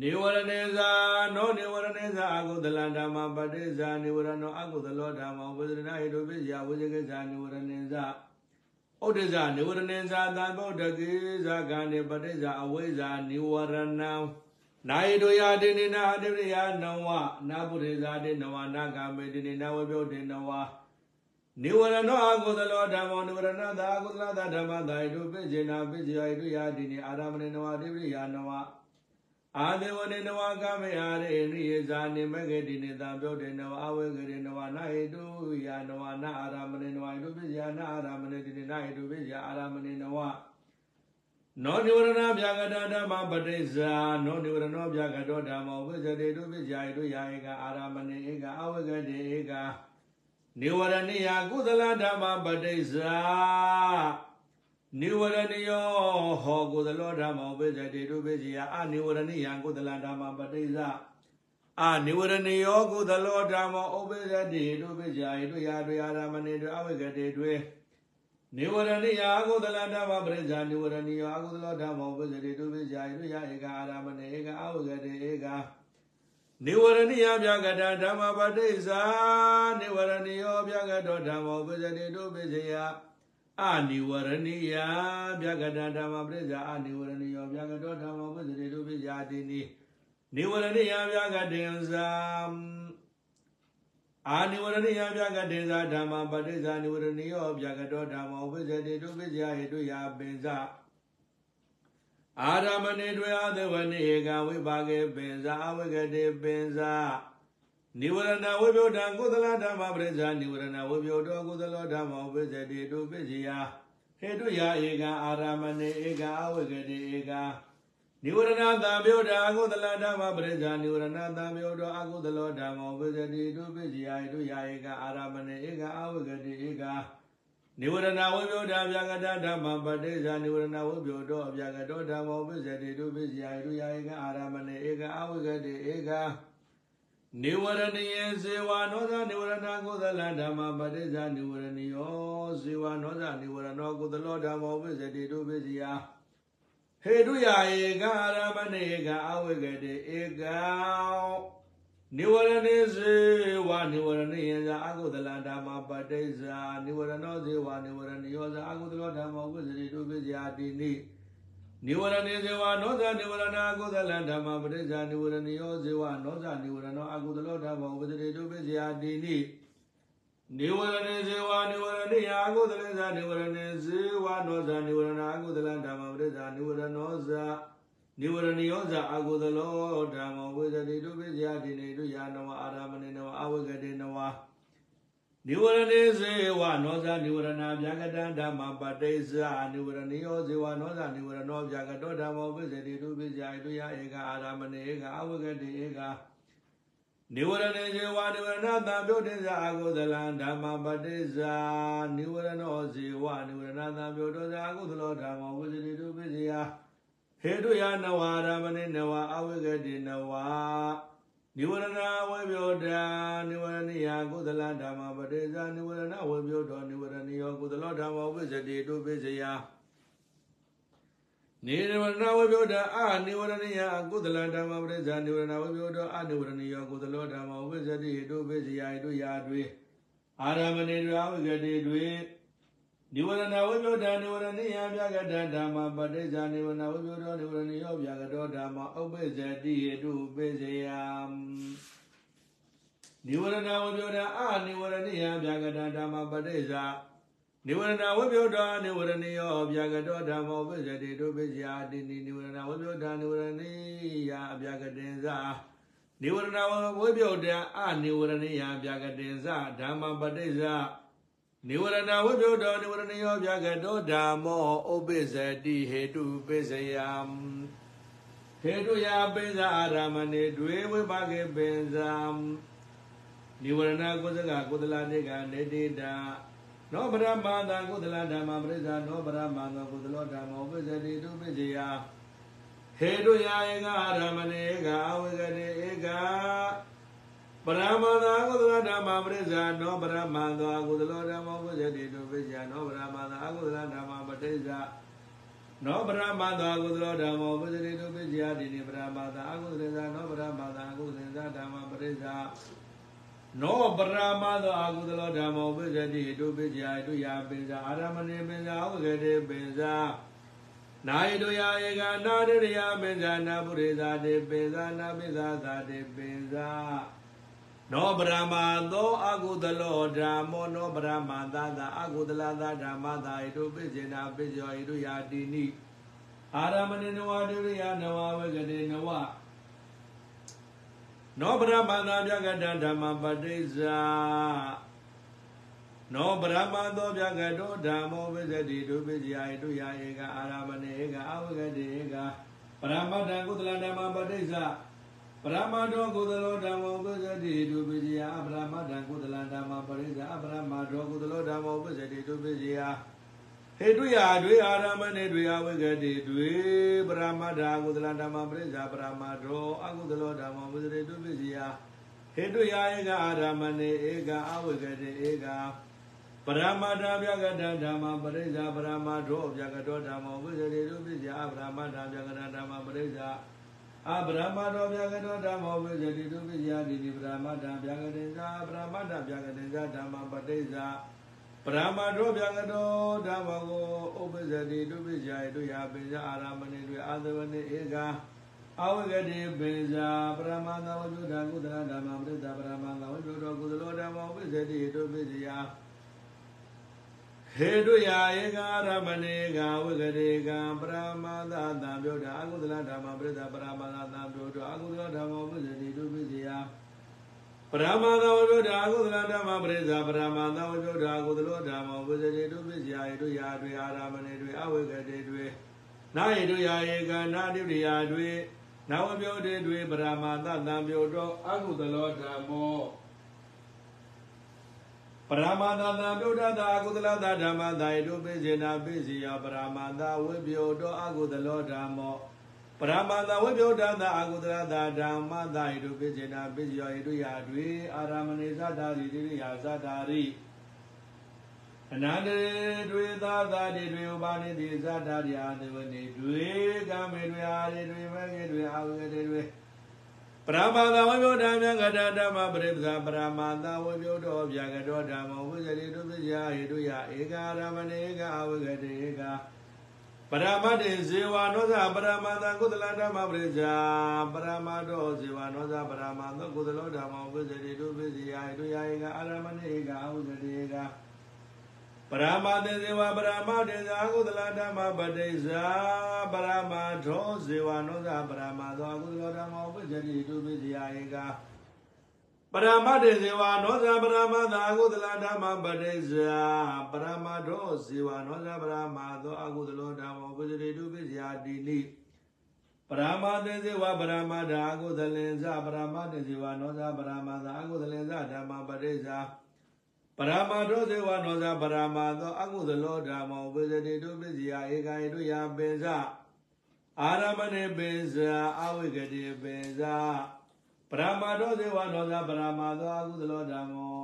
Speaker 1: နိဝရဏေဇာနောနိဝရဏေဇာအကုသလဓမ္မပတိစ္ဆာနိဝရဏောအကုသလောဓမ္မောဥပ္ပဇ္ဇတိနာဟိတုပိစ္ဆာဝိဇေကဇာနိဝရဏေဇာဩဒဇာနိဝရဏေဇာသံဗုဒ္ဓကေဇာကာနိပတိစ္ဆာအဝိဇာနိဝရဏံ နာယတုယာတိနိနာအတိပရိယနဝနာပုရိဇာတိနဝနာဂမေတိနိနာဝပြောတိနဝနိဝရဏောအကုသလောဓမ္မောနိဝရဏသာအကုသလသာဓမ္မသာယတုပိစေနာပိစေယတုယာတိနိအာရမဏေနဝအတိပရိယနဝအာဒေဝနေနဝကမေအာရေနိယေဇာနိမဂေတိနိတံပြောတိနဝအဝေဂရေနဝနာဟေတုယာနဝနာအာရမဏေနဝယတုပိစေယနာအာရမဏေတိနိနာဟေတုပိစေယအာရမဏေနဝ နောနိဝရဏဗျာကတဓမ္မပတိစ္ဆာနောနိဝရဏဗျာကတောဓမ္မောဝိဇ္ဇတိတုပိစ္ဆာယတုယာဧကအာရမဏေဧကအဝဂတိဧကနိဝရဏိယကုသလဓမ္မပတိစ္ဆာနိဝရဏယောဟောကုသလောဓမ္မောပိစတိတုပိစီယအနိဝရဏိယံကုသလဓမ္မပတိစ္ဆအာနိဝရဏယောကုသလောဓမ္မောဥပိစတိတုပိစီယဣတုယာတုယာရမဏေတုအဝိကတိတု နိဝရဏိယအကုသလဓမ္မပရိစ္ဆာနိဝရဏိယောအကုသလောဓမ္မောပိစတိတုပိစီယဣတုယာဧကအာရမဏေဧကအဝိကတိဧကနိဝရဏိယဗျာကတဓမ္မပတိစ္ဆာနိဝရဏိယောဗျာကတောဓမ္မောပိစတိတုပိစီယအာနိဝရဏိယဗျာကတဓမ္မပရိစ္ဆာအာနိဝရဏိယောဗျာကတောဓမ္မောပိစတိတုပိစီယတိနိနိဝရဏိယဗျာကတေံဇံ အာနိဝရဏိယဗျာကတေဇာဓမ္မပတိစ္ဆာနိဝရဏိယောဗျာကတောဓမ္မောပိစတိတုပိစီယဟိတုယာပင်ဇအာရမဏေတွေအသဝနိဧကဝိပါကေပင်ဇာအဝိကတိပင်ဇာနိဝရဏဝိပယတံကုသလဓမ္မပရိစ္ဆာနိဝရဏဝိပယတောကုသလောဓမ္မောပိစတိတုပိစီယဟေတုယာဧကအာရမဏေဧကအဝိကတိဧက နိဝရဏသံပြောတာအကုသလဓမ္မပရိစ္ဆာနိဝရဏသံပြောတောအကုသလောဓမ္မောပိစတိတုပိစီယဟေတုယာဧကအာရမဏေဧကအဝိကတိဧကနိဝရဏဝိပယတာဗျာကတဓမ္မပတိစ္ဆာနိဝရဏဝိပယတောဗျာကတောဓမ္မောပိစတိတုပိစီယဟေတုယာဧကအာရမဏေဧကအဝိကတိဧကနိဝရဏယေဇေဝနောဇနိဝရဏကုသလဓမ္မပတိဇာနိဝရဏယောဇေဝနောဇနိဝရဏကုသလောဓမ္မောပိစတိတုပိစီယ ဟေတုယာဧကအာရမဏေကအဝိကတိဧကနိဝရဏေဇေဝနိဝရဏယေဇာအကုသလဓမ္မပတိဇာနိဝရဏောဇေဝနိဝရဏယောဇာအကုသလောဓမ္မောပိစတိတုပိစီယတိနိနိဝရဏေဇေဝနောဇနိဝရဏအကုသလဓမ္မပရိစ္ဆာနိဝရဏယောဇေဝနောဇနိဝရဏအကုသလောဓမ္မဝိတရေတုပိစယာတိနိ နိဝရဏေဇေဝနိဝရဏိယအကုသလေဇာနိဝရဏေဇေဝနောဇနိဝရဏအကုသလဓမ္မပရိစ္ဆာနိဝရဏောဇနိဝရဏယောဇအကုသလောဓမ္မဝိတရေတုပိစယာတိနိတုယာနဝအာရမဏေနဝအဝဂတေနဝနိဝရဏေဇေဝနောဇနိဝရဏဗျာကတံဓမ္မပတိစ္ဆာနိဝရဏယောဇေဝနောဇနိဝရဏောဗျာကတောဓမ္မောပိစတိတုပိဇာတုယဧကအာရမဏေဧကအဝဂတိဧက နိဝရဏေဇေဝနိဝရဏသံပြုတ်တိဇာအကုသလံဓမ္မပတိစ္ဆာနိဝရဏောဇေဝနိဝရဏသံပြုတ်တောဇာအကုသလောဓမ္မောပိစတိတုပိဇာဟေတုယနဝအာရမဏေနဝအဝဂတိနဝနိဝရဏဝေပြောတာနိဝရဏိယကုသလဓမ္မပတိဇာနိဝရဏဝေပြောတော်နိဝရဏိယောကုသလောဓမ္မဝိဇ္ဇတိတုပိစယ နိဝရဏဝေပြောတာအာနိဝရဏိယကုသလဓမ္မပတိဇာနိဝရဏဝေပြောတော်အာနိဝရဏိယောကုသလောဓမ္မဝိဇ္ဇတိတုပိစယတုယာတွေအာရမဏေရာဝိကတိတွေနိဝရဏဝိပယုဒ္ဓနိဝရဏိယဗျာကတဓမ္မပဋိစ္ဆာနိဝရဏဝိပယုဒ္ဓနိဝရဏိယောဗျာကတောဓမ္မဥပ္ပဇ္ဇတိဟေတုပိစေယံနိဝရဏဝိပယုဒ္ဓအာနိဝရဏိယဗျာကတဓမ္မပဋိစ္ဆာ နိဝရဏဝိပယုဒ္ဓနိဝရဏိယောဗျာကတောဓမ္မဥပ္ပဇ္ဇတိတုပိစေယတိနိနိဝရဏဝိပယုဒ္ဓနိဝရဏိယဗျာကတင်္စနိဝရဏဝိပယုဒ္ဓအာနိဝရဏိယဗျာကတင်္စဓမ္မပဋိစ္ဆာနိဝရဏဝိပယုတောနိဝရဏယောဗျာကတောဓမ္မောဥပိစ္ဆတိဟေတုပိစယံဟေတုယာပိစ္ဆာအာရမဏေဒွေဝိပါကေပိစ္ဆံနိဝရဏကုသကကုသလတေကနေတိတာ နောဗရမန္တကုသလဓမ္မပရိစ္ဆာနောဗရမန္တကုသလောဓမ္မောပိစ္ဆတိတုပိစယဟေတုယာဧကအာရမဏေဧကအဝိကတိဧကပရမန္တာကုသလဓမ္မပရိစ္ဆာနောပရမန္တာကုသလဓမ္မဝိဇ္ဇတိတုပိစ္ဆာနောပရမန္တာအကုသလဓမ္မပဋိစ္ဆာနောပရမန္တာကုသလဓမ္မဝိဇ္ဇတိတုပိစ္ဆာဒီနိပရမန္တာအကုသလဇာနောပရမန္တာအကုသလဇာဓမ္မပရိစ္ဆာ နောပရမန္တာအကုသလဓမ္မဝိဇ္ဇတိတုပိစ္ဆာတုယာပိစ္ဆာအာရမဏေပိစ္ဆာဥဂတိပိစ္ဆာနာယတုယာဧကနာရရိယပိစ္ဆာနာပုရိသတိပိစ္ဆာနာပိစ္ဆာသတိပိစ္ဆာနောဗရမသောအကုသလောဓမ္မောနောဗရမသာသာအကုသလသာဓမ္မသာဣတုပိစေနာပိစောဣတုယာတိနိအာရမဏိနဝဒုရိယနဝဝဂတိနဝ နောဗရမသာပြကတဓမ္မပတိစ္ဆာနောဗရမသောပြကတောဓမ္မောဝိဇ္ဇတိဒုပိစယာဣတုယာဧကအာရမဏေဧကအဝဂတိဧကပရမတ္တကုသလဓမ္မပတိစ္ဆာပရမတောကုသလောဓမ္မောပစ္စတိတုပိစီယအပရမတံကုသလံဓမ္မပရိစ္ဆာအပရမတောကုသလောဓမ္မောပစ္စတိတုပိစီယ ဟဟေတုယာတွေအာရမနေတွေအဝိကတိတွေပရမတ္ထာကုသလဓမ္မပရိစ္ဆာပရမတ္ထောအကုသလောဓမ္မဝိသရေတုပစ္စယဟေတုယာဧကအာရမနေဧကအဝိကတိဧကပရမတ္ထာဗျာကတဓမ္မပရိစ္ဆာပရမတ္ထောဗျာကတောဓမ္မဝိသရေတုပစ္စယအပရမတ္ထာဗျာကတဓမ္မပရိစ္ဆာအပရမတ္ထောဗျာကတောဓမ္မဝိသရေတုပစ္စယဒီဒီပရမတ္ထာဗျာကတေဇာပရမတ္ထာဗျာကတေဇာဓမ္မပရိစ္ဆာ ပရမတောဗျာကတောဓမ္မကိုဥပ္ပဇ္ဇတိဒုပိဇာယတုယပိဇာအာရမဏိတွေအာသဝနိဧကအဝဂတိပိဇာပရမန္တဝိဒ္ဓကုသလဓမ္မပရိသပရမန္တဝိဒ္ဓကုသလောဓမ္မဥပ္ပဇ္ဇတိဒုပိဇယဟေတုယဧကအာရမဏိကဝဂတိကပရမန္တသံပြောတာအကုသလဓမ္မပရိသပရမန္တသံပြောတာအကုသလဓမ္မဥပ္ပဇ္ဇတိဒုပိဇယ ပရမသဝိပ္ပဒါကုသလဓမ္မပရိစ္ဆာပရမသဝိပ္ပဒါကုသလောဓမ္မဝိဇ္ဇေတုပစ္စယယေတုယာတွေအာရမဏေတွေအဝိကတေတွေနာယေတုယာယေကနာတိရိယာတွေနဝပြောတေတွေပရမသတံပြောတော့အကုသလောဓမ္မောပရမသတံပြောတတာအကုသလသဓမ္မသာယေတုပိစေနာပိစီယပရမသဝိပ္ပယောတော့အကုသလောဓမ္မော ပရမန္တဝိပယုဒ္ဒတာအကုသရတာဓမ္မတာဣတုပိစေနာပိစယောဣတုယာတွေအာရမဏေသတာရိတိရိယာသတာရိအနန္တရေတွေသာသာတိတွေဥပါနေတိသတာရိအာသဝနေတွေကမေတွေအာရိတွေမဂေတွေအာဝေတွေတွေပရမန္တဝိပယုဒ္ဒမြံကတဓမ္မပရိပဇာပရမန္တဝိပယုဒ္ဓောဗျာကတောဓမ္မောဝိဇရိတုပိစယဣတုယာဧကာရမဏေဧကာအဝေကတေဧကာ ပရမတ္တေဇေဝနောဇပရမတံကုသလဓမ္မပရိစ္ဆာပရမတောဇေဝနောဇပရမသောကုသလောဓမ္မဝိဇ္ဇတိတုပိစီယတုယာဧကအာရမဏေကအဝိဇ္ဇတိဧကပရမတေဇေဝပရမတေဇာကုသလဓမ္မပတိစ္ဆာပရမထောဇေဝနောဇပရမသောကုသလောဓမ္မဝိဇ္ဇတိတုပိစီယဧက ပရမတ္တေဇေဝနောဇပရမသာအကုသလဓမ္မပတိဇာပရမတောဇေဝနောဇပရမသောအကုသလောဓမ္မောပုဇတိတုပိစယာတိနိပရမတေဇေဝပရမတာအကုသလင်္ဇပရမတေဇေဝနောဇပရမသာအကုသလင်္ဇဓမ္မပတိဇာပရမတောဇေဝနောဇပရမသောအကုသလောဓမ္မောပုဇတိတုပိစယာဧကယေတုယပိဇာအာရမဏေပိဇာအဝိကတိပိဇာ ပရမတောဇေဝနောဇပရမသောအကုသလောဓမ္မော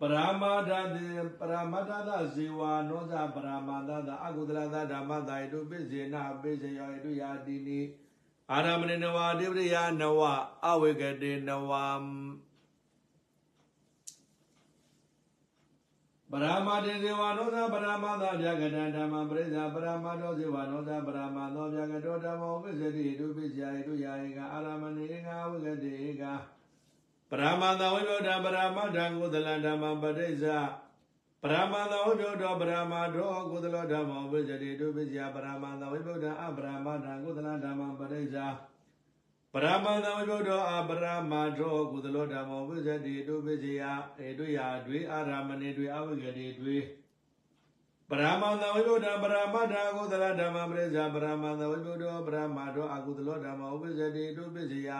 Speaker 1: ပရမတတေပရမတတဇေဝနောဇပရမတတအကုသလသဓမ္မတာယတုပိစေနပိစေယောယတုယာတိနိအာရမဏေနဝတိပရိယနဝအဝေကတေနဝ ပရမတေဇေဝနောဇပရမတဗျာကတံဓမ္မပရိစ္ဆာပရမတောဇေဝနောဇပရမသောဗျာကတောဓမ္မောပိစတိတုပိစယယတုယာဧကအာရမဏေဧကအဝေကတေဧကပရမန္တဝိပယုဒ္ဓပရမတ္ထကုသလဓမ္မပရိစ္ဆာပရမန္တဝိပယုဒ္ဓပရမတောကုသလဓမ္မဝိဇ္ဇတိတုပိစယပရမန္တဝိပယုဒ္ဓအပရမတ္ထကုသလဓမ္မပရိစ္ဆာ ပရမန္တဝိပယုဒ္ဓအပရမတောကုသလဓမ္မဝိဇ္ဇတိတုပိစယဧတုယာတွေအာရမဏေတွေအဝိကတိတွေပရမန္တဝိပယုဒ္ဓပရမတ္ထကုသလဓမ္မပရိစ္ဆာပရမန္တဝိပယုဒ္ဓပရမတောအကုသလဓမ္မဝိဇ္ဇတိတုပိစယ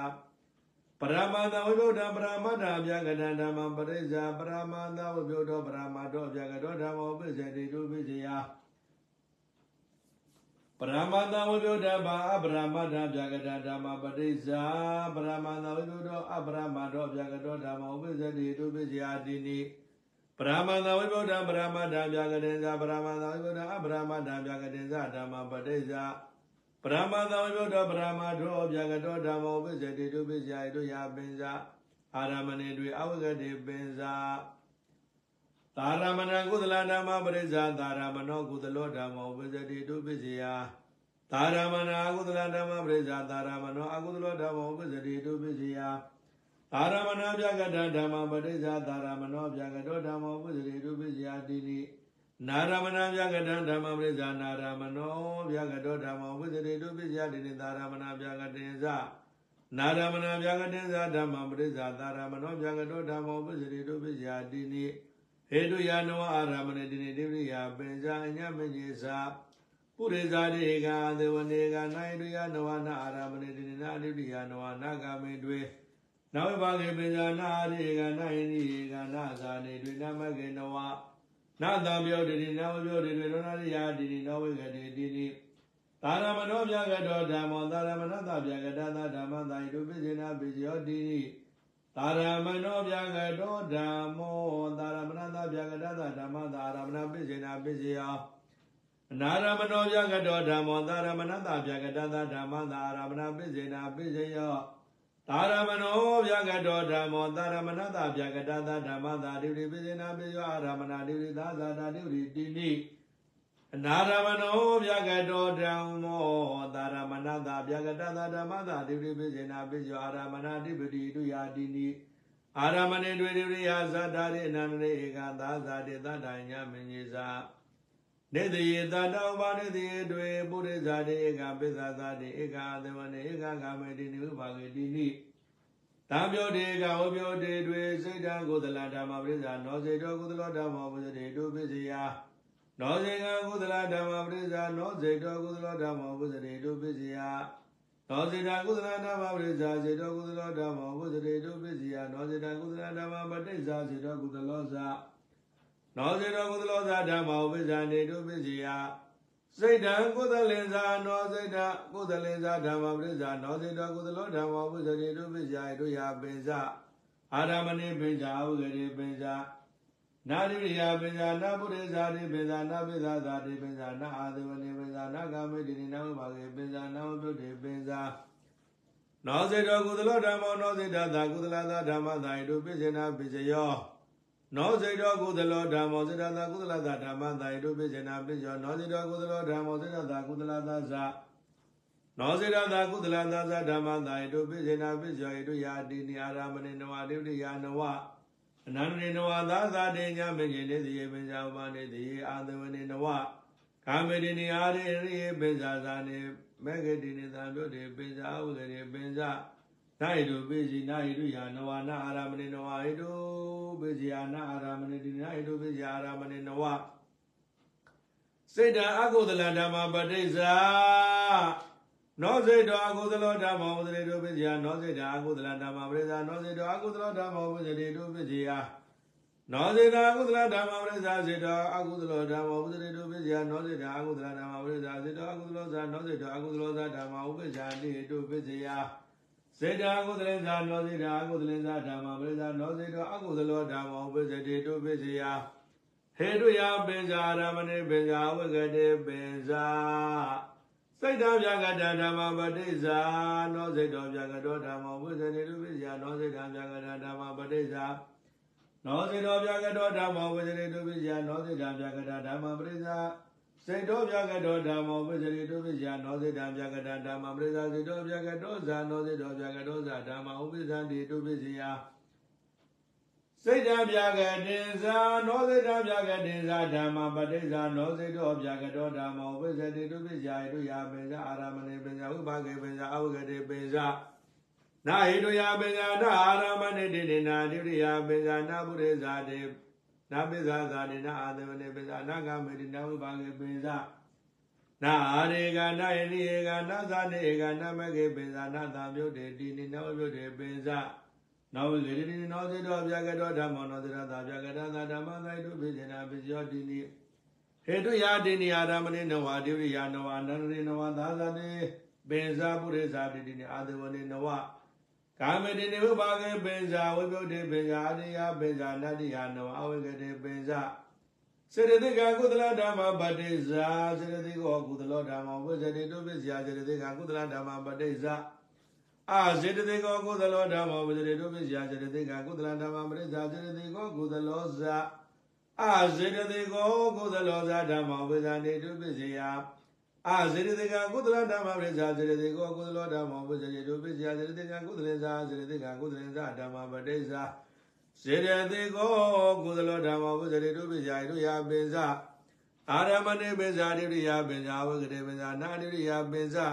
Speaker 1: ပရမတဝိဗုဒ္ဓပရမတ္ထဗျာကတံဓမ္မပရိစ္ဆာပရမတဝိဗုဒ္ဓပရမတောဗျာကတောဓမ္မောပိစ္ဆေတိတုပိစေယ ပရမတဝိဗုဒ္ဓဘာအပရမတ္ထဗျာကတံဓမ္မပရိစ္ဆာပရမတဝိဗုဒ္ဓအပရမတောဗျာကတောဓမ္မောပိစ္ဆေတိတုပိစေယတိနိပရမတဝိဗုဒ္ဓပရမတ္ထဗျာကတံဇာပရမတဝိဗုဒ္ဓအပရမတ္ထဗျာကတံဇာဓမ္မပရိစ္ဆာပရမသဝိဘုဒ္ဓပရမထောဗျာကတောဓမ္မောပိစတိတုပိစယတုယာပင်္စာအာရမဏေတွေအဝဂတိပင်္စာ သာရမဏံကုသလဓမ္မပရိစ္ဆာသာရမနောကုသလောဓမ္မောပိစတိတုပိစယသာရမဏအကုသလဓမ္မပရိစ္ဆာသာရမနောအကုသလောဓမ္မောပိစတိတုပိစယသာရမဏဗျာကတဓမ္မပရိစ္ဆာသာရမနောဗျာကတောဓမ္မောပိစတိတုပိစယတိနိနာရမဏဗျာကတံဓမ္မပရိစ္ဆာနာရမနောဗျာကတောဓမ္မောဝိသတိတုပိစ္ဆယတိနိသာရမဏဗျာကတေဇနာရမဏဗျာကတေဇဓမ္မပရိစ္ဆာသာရမနောဗျာကတောဓမ္မောဝိသတိတုပိစ္ဆယတိနိ ဟေတုယာနောအာရမဏတိနိတိပိယပင်ဇာအညမညေသာပုရိဇာတိဧကသေဝနေကနာယတုယာနောနာအာရမဏတိနိနာတိပိယနောနာဂမေတွေနဝေဘာဂေပင်ဇာနာရိဧကနာယိနိဧကနာဇာနေတွေနမကေနဝနာတံပြောတိတိနဝပြောတိတိလောနာရိယာတိတိနောဝိကတိတိတိသာရမနောပြကတောဓမ္မောသာရမဏတပြကတသဓမ္မသာယတုပိစေနာပိစယောတိ သာရမနောပြကတောဓမ္မောသာရမဏတပြကတသဓမ္မသာရမဏပိစေနာပိစယောအနာရမနောပြကတောဓမ္မောသာရမဏတပြကတသဓမ္မသာရမဏပိစေနာပိစယောသာရမနောဗျာကတောဓမ္မောသာရမဏတဗျာကတသဓမ္မသာဒိဋ္ဌိပိစေနာပိယောအာရမဏဒိဋ္ဌိသာသာတာဒိဋ္ဌိတိနိ အနာရမနောဗျာကတောဓမ္မောသာရမဏတဗျာကတသဓမ္မသာဒိဋ္ဌိပိစေနာပိယောအာရမဏဒိပတိတုယာတိနိအာရမဏေတွေဒိဋ္ဌိယာဇာတာရိအနန္တရေဧကသာဇာတိသတ္တညမင်းကြီးသာနေတယေတတောဘာနေတယေတွေပုရိဇာတိဧကပိသဇာတိဧကသဝနေဧကကာမေတိနိဥပါကေတိနိတံပြောတေကဝပြောတေတွေစိတ်တံကုသလဓမ္မပရိစ္ဆာနောစေတောကုသလောဓမ္မဝဇတိတုပိစယ နောစေကကုသလဓမ္မပရိစ္ဆာနောစေတောကုသလောဓမ္မဝဇတိတုပိစယနောစေတံကုသလဓမ္မပရိစ္ဆာစေတောကုသလောဓမ္မဝဇတိတုပိစယနောစေတံကုသလဓမ္မပဋိစ္ဆာစေတောကုသလောဇာနောစေတောကုသလောဇာဓမ္မဝိဇ္ဇာနေတုပိစယစိတ်တံကုသလင်္ဇာနောစိတ်တကုသလင်္ဇာဓမ္မပရိစ္ဆာနောစိတ်တကုသလောဓမ္မဝိဇ္ဇတိတုပိစ္ဆာတို့ယပိစ္ဆာအာရမဏိပိစ္ဆာဥဂရိပိစ္ဆာ နာရိရိယပိစ္ဆာနာပုရိဇာတိပိစ္ဆာနာပိစ္ဆာသာတိပိစ္ဆာနာအာသဝနိပိစ္ဆာနာကာမိတိနိနာဝဘာဂေပိစ္ဆာနာဝပြုတိပိစ္ဆာနောစိတ်တကုသလောဓမ္မောနောစိတ်တသာကုသလသာဓမ္မသာယတုပိစ္ဆေနာပိစ္ဆယောနောစိတ်တော်ကုသလောဓမ္မောစိတ္တသာကုသလသာဓမ္မသာယတုပိစေနာပိယောနောစိတ်တော်ကုသလောဓမ္မောစိတ္တသာကုသလသာဇာနောစိတ္တသာကုသလသာဇာဓမ္မသာယတုပိစေနာပိယောယတုယာတိနိအာရမဏေနဝတိတိယာနဝ အနန္တေနဝသာသာတေညမေညေနေတိယေပင်ဇာဥပနေတိယေအာသဝနေနဝကာမေတိနိအာရေရိယေပင်ဇာဇာနေမေဂတိနိသံတို့တေပင်ဇာဥဒရေပင်ဇာနာဟိတုပိစီနာဟိတုယာနဝနာအာရမဏေနဝဟိတုပိစီယာနာအာရမဏေတိနာဟိတုပိစီယာအာရမဏေနဝစေတံအကုသလဓမ္မပဋိစ္ဆာ နောစေတောအကုသလောဓမ္မဝဇ္ဇေတုပိစီယာနောစေတံအကုသလဓမ္မပဋိစ္ဆာနောစေတောအကုသလောဓမ္မဝဇ္ဇေတုပိစီယာနောစေတံအကုသလဓမ္မပရိစ္ဆာစေတောအကုသလောဓမ္မဝဇ္ဇေတုပိစီယာနောစေတံအကုသလဓမ္မပရိစ္ဆာစေတောအကုသလောဇာနောစေတောအကုသလောဇာဓမ္မဥပိ္ပဇာတိတုပိစီယာစေတအကုသလင်္ဇာနောစေတအကုသလင်္ဇာဓမ္မပရိစ္ဆာနောစေတောအကုသလောဓမ္မဥပိ္ပဇတိတုပိစီယာဟေတုယပိဇာရမဏိပိဇာဝဂတိပိဇာ စိတ်တော်ပြကတဓမ္မပဋိစ္ဆာနောစိတ်တော်ပြကတောဓမ္မဝိဇ္ဇတိတုပိစီယာနောစိတ်တော်ပြကတဓမ္မပဋိစ္ဆာနောစိတ်တော်ပြကတောဓမ္မဝိဇ္ဇတိတုပိစီယာနောစိတ်တော်ပြကတဓမ္မပဋိစ္ဆာစေတောပြကတောဓမ္မောပစ္စရိတုပိယနောစေတံပြကတဓမ္မပရိသစေတောပြကတောဇာနောစေတောပြကတောဇာဓမ္မဥပိသန္တိတုပိစီယ စိတ်တံပြကတင်္ဇာနောစေတံပြကတင်္ဇာဓမ္မပဋိစ္ဆာနောစေတောပြကတောဓမ္မောဥပိသတိတုပိယယတုယာပိဇာအာရမဏေပိဇာဥပကေပိဇာအဝဂတိပိဇာနာဟိတုယာပိဇာနာအာရမဏေတိတိနာတိရိယာပိဇာနာပုရိဇာတိနာပိဇာသာတိနာအာသဝနေပိဇာနာဂမေတိနာဝိပါကေပိဇာနာအာရေကနာယတိဧကနာသနေဧကနာမကေပိဇာနာသမြုတ်တေတိနိနဝမြုတ်တေပိဇာ နောဝိကေတိနောစေတောဗျာကတောဓမ္မောနောစေတသာဗျာကတသာဓမ္မသာတုပိစေနာပိစယောတိနိဟေတုယာတိနိအာရမဏိနဝတိရိယာနဝအနန္တရိနဝသာသနေပိဇာပုရိသတိတိနိအာသဝနေနဝကာမတိနေဝဘာကေပိဇာဝိပုဒ္ဓေပိဇာအရိယပိဇာနတ္တိယနောအဝိကတေပိဇာစေတသိကကုသလဓမ္မပဋိဇာစေတသိကောကုသလောဓမ္မဝိဇ္ဇတိတုပိစယစေတသိကကုသလဓမ္မပဋိဇာ အာစေတသိကောကုသလောဓမ္မဝိဇ္ဇတိတုပိစယစေတသိကကုသလဓမ္မပဋိဇာစေတသိကောကုသလောဇာအာစေတသိကောကုသလောဇာဓမ္မဝိဇ္ဇတိတုပိစယအာစေတသိကကုသလဓမ္မပရိစ္ဆာစေတသိကောကုသလောဓမ္မဝိဇ္ဇတိတုပိစ္ဆာစေတသိကကုသလင်္ဇာစေတသိကကုသလင်္ဇာဓမ္မပဋိစ္ဆာစေတသိကောကုသလောဓမ္မဝိဇ္ဇတိတုပိစ္ဆာဣရိယပိစ္ဆာအာရမဏိပိစ္ဆာဣရိယပိစ္ဆာဝိကတိပိစ္ဆာနာဣရိယပိစ္ဆာ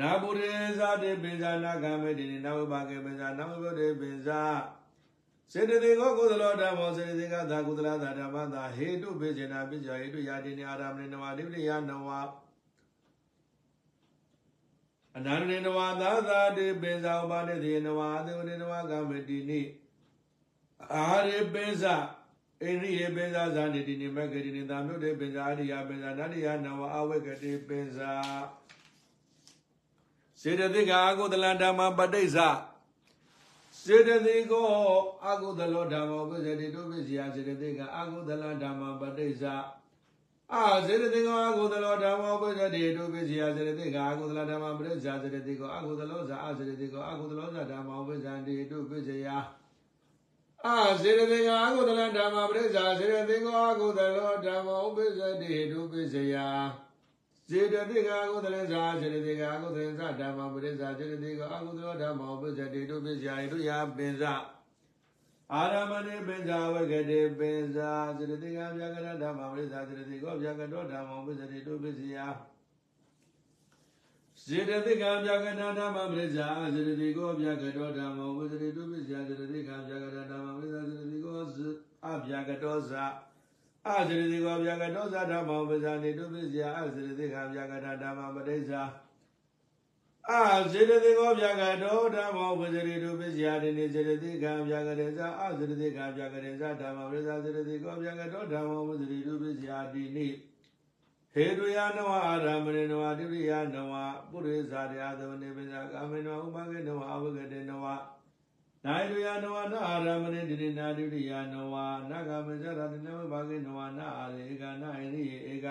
Speaker 1: နာပုရိဇာတိပိစ္ဆာနာကမေတိနာဝိပါကေပိစ္ဆာနာဝိဘုဒ္ဓေပိစ္ဆာစေတသိကောကုသလောဓမ္မောစေတသိကသာကုသလသာဓမ္မသာဟေတုပိစေနာပိစ္ဆာဟေတုယာတိနေအာရမဏေနဝဒိပတိယနဝအနန္တေနဝသာသာတိပိစ္ဆာဥပါနေတိနဝအသေဝနေနဝကမတိနိအာရိပိစ္ဆာအိန္ဒိယပင်စာဇာနေတိနိမဂ္ဂတိနိသာမြုတ်တေပင်စာအရိယပင်စာနတ္တိယနဝအဝိကတိပင် စာစေတသိကအကုသလဓမ္မပဋိစ္စစေတသိကောအကုသလောဓမ္မဝိဇ္ဇတိတုပစ္စယစေတသိကအကုသလဓမ္မပဋိစ္စအာစေတသိကောအကုသလောဓမ္မဝိဇ္ဇတိတုပစ္စယစေတသိကအကုသလဓမ္မပဋိစ္စစေတသိကောအကုသလောဇာအစေတသိကောအကုသလောဇာဓမ္မဝိဇ္ဇတိတုပစ္စယအာစေတသိကအကုသလဓမ္မပရိစ္ဆာစေတသိကောအကုသလောဓမ္မဥပ္ပစ္စတိဒုပစ္စယ စေတသိကအကုသလဇာစေတသိကအကုသလဇာဓမ္မပရိစ္ဆာစေတသိကောအကုသလောဓမ္မဥပ္ပစ္စတိဒုပစ္စယဣတုယပင်စအာရမဏိပင်စဝဂတိပင်စစေတသိကဗျာကရဓမ္မပရိစ္ဆာစေတသိကောဗျာကတောဓမ္မဥပ္ပစ္စတိဒုပစ္စယစေတသိကဗျာကနာဓမ္မပရိစ္ဆာစေတသိကောဗျာကတောဓမ္မဥပ္ပစ္စတိဒုပစ္စယစေတသိကဗျာကရဓမ္မပရိစ္ဆာစေတသိကောအဗျာကတောဇာ အစေတသိကောဗျာကတောဇာဓမ္မဥပ္ပစ္စတိဒုပစ္စယအစေတသိကဗျာကတာဓမ္မပရိစ္ဆာအာစေတသိကောဗျာကတောဓမ္မဥပ္ပစ္စတိဒုပစ္စယတိနေစေတသိကဗျာကရေဇာအစေတသိကဗျာကရေဇာဓမ္မပရိစ္ဆာစေတသိကောဗျာကတောဓမ္မဥပ္ပစ္စတိဒုပစ္စယတိနေဟေတုယနဝအာရမဏေနဝတိရိယနဝပုရိသရယသမနေပိဇာကာမေနဝဥပကေနဝအဝဂတေနဝ နာယတုယနဝနာအာရမဏေတိရိနာတိရိယနဝနာဂမေဇရတနဝဘာကေနဝနာအာရေကနာဣရိဧက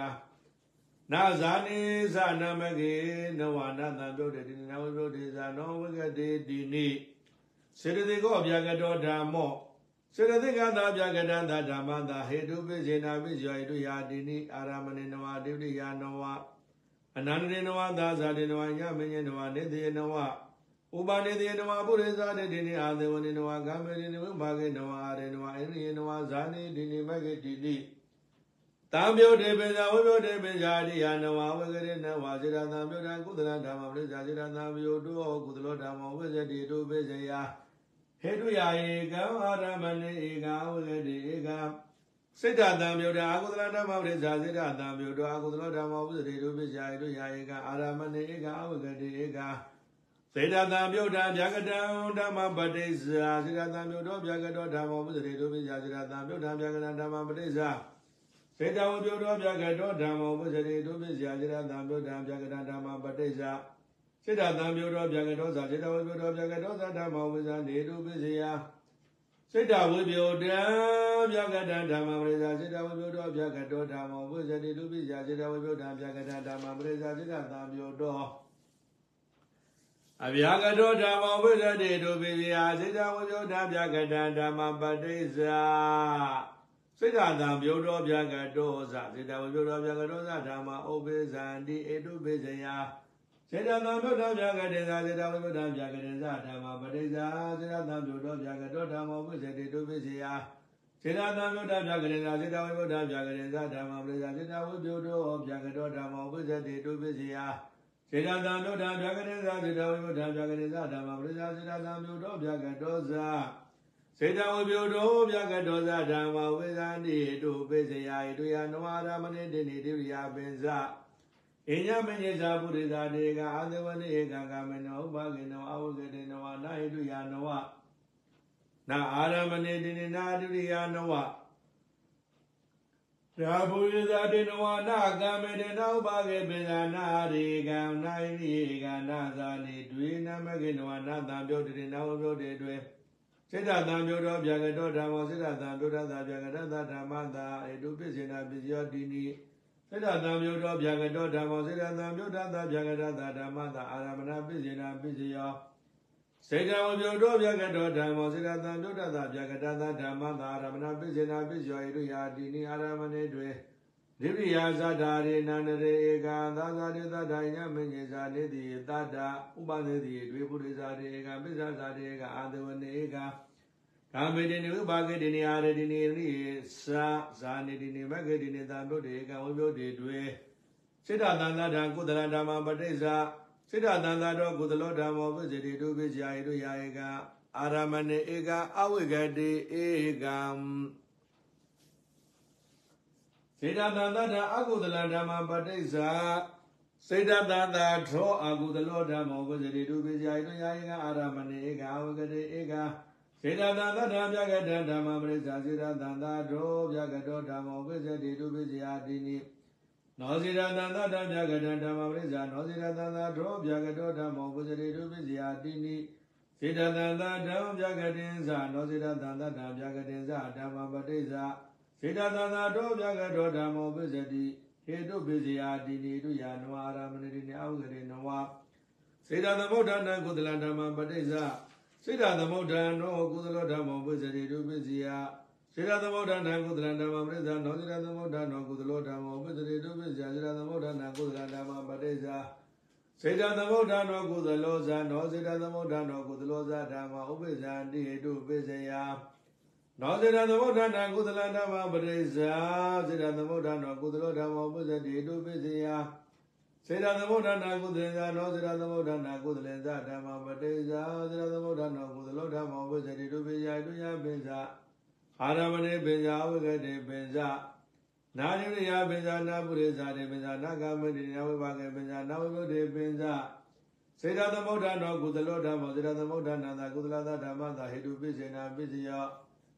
Speaker 1: နာဇာနိသနမကေနဝနာတံပြုတ်တေတိနာဝပြုတ်တေဇာနောဝဂတေတိနိစေတသိကောအဗျာကတောဓမ္မောစေတသိကသာဗျာကတံသာဓမ္မသာဟေတုပိစေနာပိဇယောဣတုယာတိနိအာရမဏေနဝတိရိယနဝအနန္တေနဝသာဇာတေနဝညမညေနဝနေတေနဝ ဥပါနေတေနဝပုရိသတေတိနိအာသေဝနေနဝကာမေတိနိဝိဘာကေနဝအာရေနဝအိရိယေနဝဇာနိတိနိမဂ္ဂတိတိတံပြုတ်တေပိဇာဝိပြုတ်တေပိဇာတိယနဝဝဂရေနဝစေတသံပြုတ်တံကုသလဓမ္မပရိစ္ဆာစေတသံပြုတ်တောကုသလောဓမ္မဝိဇ္ဇတိတုပိဇယဟေတုယာဧကံအာရမဏေဧကဝဂတိဧကစိတ်တံပြုတ်တံအကုသလဓမ္မပရိစ္ဆာစေတသံပြုတ်တောအကုသလောဓမ္မဝိဇ္ဇတိတုပိဇယဟေတုယာဧကအာရမဏေဧကဝဂတိဧက စေတသံပြုတ်တံဗျာကတံဓမ္မပဋိစ္ဆာစေတသံပြုတ်တောဗျာကတောဓမ္မဝိဇ္ဇတိတုပိဇယစေတသံပြုတ်တံဗျာကတံဓမ္မပဋိစ္ဆာစေတဝပြုတ်တောဗျာကတောဓမ္မဝိဇ္ဇတိတုပိဇယစေတသံပြုတ်တံဗျာကတံဓမ္မပဋိစ္ဆာစေတသံပြုတ်တောဗျာကတောဇာစေတဝပြုတ်တောဗျာကတောဇာဓမ္မဝိဇ္ဇတိတုပိဇယစေတဝိပယတံဗျာကတံဓမ္မပရိစ္ဆာစေတဝိပယတောဗျာကတောဓမ္မဝိဇ္ဇတိတုပိဇယစေတဝိပယတံဗျာကတံဓမ္မပရိစ္ဆာစေတသံပြုတ်တော အဗျာကတောဓမ္မဝိဇ္ဇတိတုပိဇယစေတဝိပယတံဗျာကတံဓမ္မပဋိစ္ဆာစေတသံပြုတ်တောဗျာကတောဇာစေတဝိပယတောဗျာကတောဇာဓမ္မဥပိဇန္တိဧတုပိဇယစေတသံပြုတ်တောဗျာကတေဇာစေတဝိပယတံဗျာကတေဇာဓမ္မပဋိစ္ဆာစေတသံပြုတ်တောဗျာကတောဓမ္မဝိဇ္ဇတိတုပိဇယစေတသံမြုဒ္ဒဗျာကရေသာစေတဝိဗုဒ္ဓဗျာကရေသာဓမ္မပရိသစေတဝိပြုတောဗျာကတောဓမ္မဝိဇ္ဇတိတုပိစီယ စေတသံမြုဒ္ဒဗျာကရေသာစေတဝိဗုဒ္ဓဗျာကရေသာဓမ္မပရိသစေတသံမြုတောဗျာကတောဇာစေတဝိပြုတောဗျာကတောဇာဓမ္မဝိဇ္ဇတိတုပိစီယဣတုယနဝရမဏိတိနိတိရိယပင်ဇအညမညေဇာပုရိသတေကအာသဝနိဧကကမေနောဥပကေနောအဝဂတေနောနာဟိတုယနဝနာအာရမဏေတိနိနာဒုရိယနဝ ရာဘုရဇာတေနဝနာကမေတေနဥပါကေပိဇာနာရေကံနိုင်ရိကနာဇာနေဒွေနမကေနဝနာတံပြုတ်တေနဝပြုတ်တေတွေစေတသံပြုတ်တော်ဗျာကတောဓမ္မောစေတသံပြုတ်တသာဗျာကတသဓမ္မတာဧတုပစ္စေနာပစ္စယောတိနိစေတသံပြုတ်တော်ဗျာကတောဓမ္မောစေတသံပြုတ်တသာဗျာကတသဓမ္မတာအာရမဏပစ္စေနာပစ္စယော စေတဝပြုတောဗျာကတောဓမ္မောစေတသံပြုတ်တသဗျာကတသဓမ္မသာရမဏပိစေနာပိစယောဣရိယာတိနိအာရမဏေတွေဒိရိယာဇာတာရေနန္ဒရေဧကသာဇာတိသတ္တညမင်းကြီးဇာနေတိတတ္တဥပသေတိတွေပုရိဇာတိဧကပိစ္ဆာဇာတိဧကအာသဝနေဧကကာမေတိနိဥပါကေတိနိအာရတိနိရိသာဇာနေတိနိမဂေတိနိသံပြုတ်တေဧကဝိပြုတ်တေတွေစေတသန္တဓာကုသလဓမ္မပဋိစ္ဆာ စိတ္တတန်သာတော်ကုသလောဓမ္မောပစ္စတိတုပိဇာယိတုယာဧကအာရမဏေဧကအဝိကတိဧကံစေတတန်သာဓာအကုသလဓမ္မပဋိစ္ဆာစေတတန်သာထောအကုသလောဓမ္မောပစ္စတိတုပိဇာယိတုယာဧကအာရမဏေဧကအဝိကတိဧကစေစေတသံသတ္တဗျာကတဓမ္မပရိစ္ဆာစေတသံသာဒရောဗျာကတောဓမ္မောပိစတိတုပိစယာတိနိ နောစေတသံသတ္တဗျာကတဓမ္မပရိစ္ဆာနောစေတသံသာဒရောဗျာကတောဓမ္မောပိစတိတုပိစယာတိနိစေတသံသာဓမ္မဗျာကတင်္စနောစေတသံသတ္တဗျာကတင်္စဓမ္မပတိစ္ဆာစေတသံသာဒရောဗျာကတောဓမ္မောပိစတိဟေတုပိစယာတိနိတုယာနဝအာရမဏိတိနိအဝဂရေနဝစေတသမုဋ္ဌာနကုသလဓမ္မပတိစ္ဆာစေတသမုဋ္ဌာနောကုသလောဓမ္မောပိစတိတုပိစယာ စေတသမုဋ္ဌာနကုသလဓမ္မပရိစ္ဆာနောစေတသမုဋ္ဌာနောကုသလောဓမ္မောပိစတိတုပိစယာစေတသမုဋ္ဌာနကုသလဓမ္မပတိစ္ဆာစေတသမုဋ္ဌာနောကုသလောဇာနောစေတသမုဋ္ဌာနောကုသလောဇာဓမ္မဥပိစ္ဆာတိဟေတုပိစယာနောစေတသမုဋ္ဌာနကုသလဓမ္မပရိစ္ဆာစေတသမုဋ္ဌာနောကုသလောဓမ္မောပိစတိဟေတုပိစယာစေတသမုဋ္ဌာနာကုသလင်္ဇာနောစေတသမုဋ္ဌာနာကုသလင်္ဇာဓမ္မပတိဇာစေတသမုဋ္ဌာနောကုသလောဓမ္မောဝိဇ္ဇတိတုပိယတုယပိဇာ အာရမဏေပိဇာဝိကတိပိဇာနာရိယပိဇာနာပုရိဇာတိပိဇာနာဂမတိနဝိပါကေပိဇာနာဝိဘုဒ္ဓေပိဇာစေတသမုဋ္ဌာနောကုသလောဓမ္မောစေတသမုဋ္ဌာနာသာကုသလသာဓမ္မသာဟေတုပိစေနာပိစယော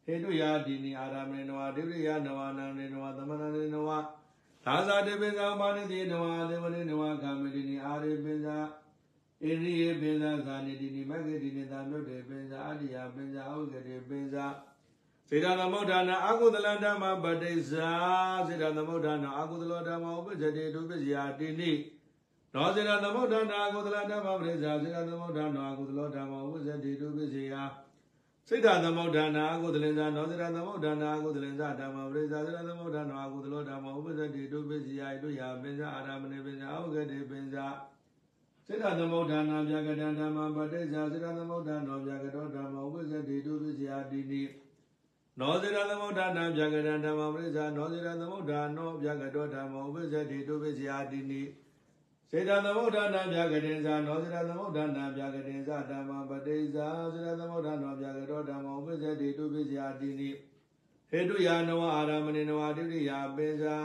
Speaker 1: ဟေတုယာတိနိအာရမဏေနဝဒိရိယနဝနန္ဒေနဝသမဏန္ဒေနဝသာဇာတေပိဇာမာနိတိနဝဒေဝနိနဝကာမတိနိအာရိပိဇာဣရိယေပိဇာဇာနိတိနိမဂ္ဂတိနိသာမြုတ်တေပိဇာအတ္တိယပိဇာအဝိကတိပိဇာ စေတသမုဋ္ဌာနာအာကုသလဓမ္မပတိစ္ဆာစေတသမုဋ္ဌာနာအာကုသလောဓမ္မဥပ္ပဇ္ဇတိဒုပ္ပဇ္ဇာတိနိနောစေတသမုဋ္ဌာနာအာကုသလဓမ္မပတိစ္ဆာစေတသမုဋ္ဌာနာအာကုသလောဓမ္မဥပ္ပဇ္ဇတိဒုပ္ပဇ္ဇာစိတ်ဓာသမုဋ္ဌာနာအကုသလင်္ဇာနောသရသမုဋ္ဌာနာအကုသလင်္ဇာဓမ္မပရိစ္ဆာသရသမုဋ္ဌာနာအကုသလောဓမ္မဥပ္ပဇ္ဇတိတုပိစီယဣတုယပင်္ဇာအာရမဏေပင်္ဇာအဝဂတိပင်္ဇာစိတ်ဓာသမုဋ္ဌာနာဗျာကတံဓမ္မပတိစ္ဆာစိတ်ဓာသမုဋ္ဌာနောဗျာကတောဓမ္မဥပ္ပဇ္ဇတိတုပိစီယတိနိ နောသရသမုဋ္ဌာနာဗျာကတံဓမ္မပရိစ္ဆာနောသရသမုဋ္ဌာနောဗျာကတောဓမ္မဥပ္ပဇ္ဇတိတုပိစီယတိနိစေတသမုဋ္ဌာနာဗျာကတင်္ဇာနောစေတသမုဋ္ဌာနာဗျာကတင်္ဇာဓမ္မပတိစ္ဆာစေတသမုဋ္ဌာနောဗျာကတောဓမ္မဥပ္ပဇ္ဇတိတုပိစယာတိနိဟေတုယာနဝအာရမဏိနဝတိရိယာပိဇာ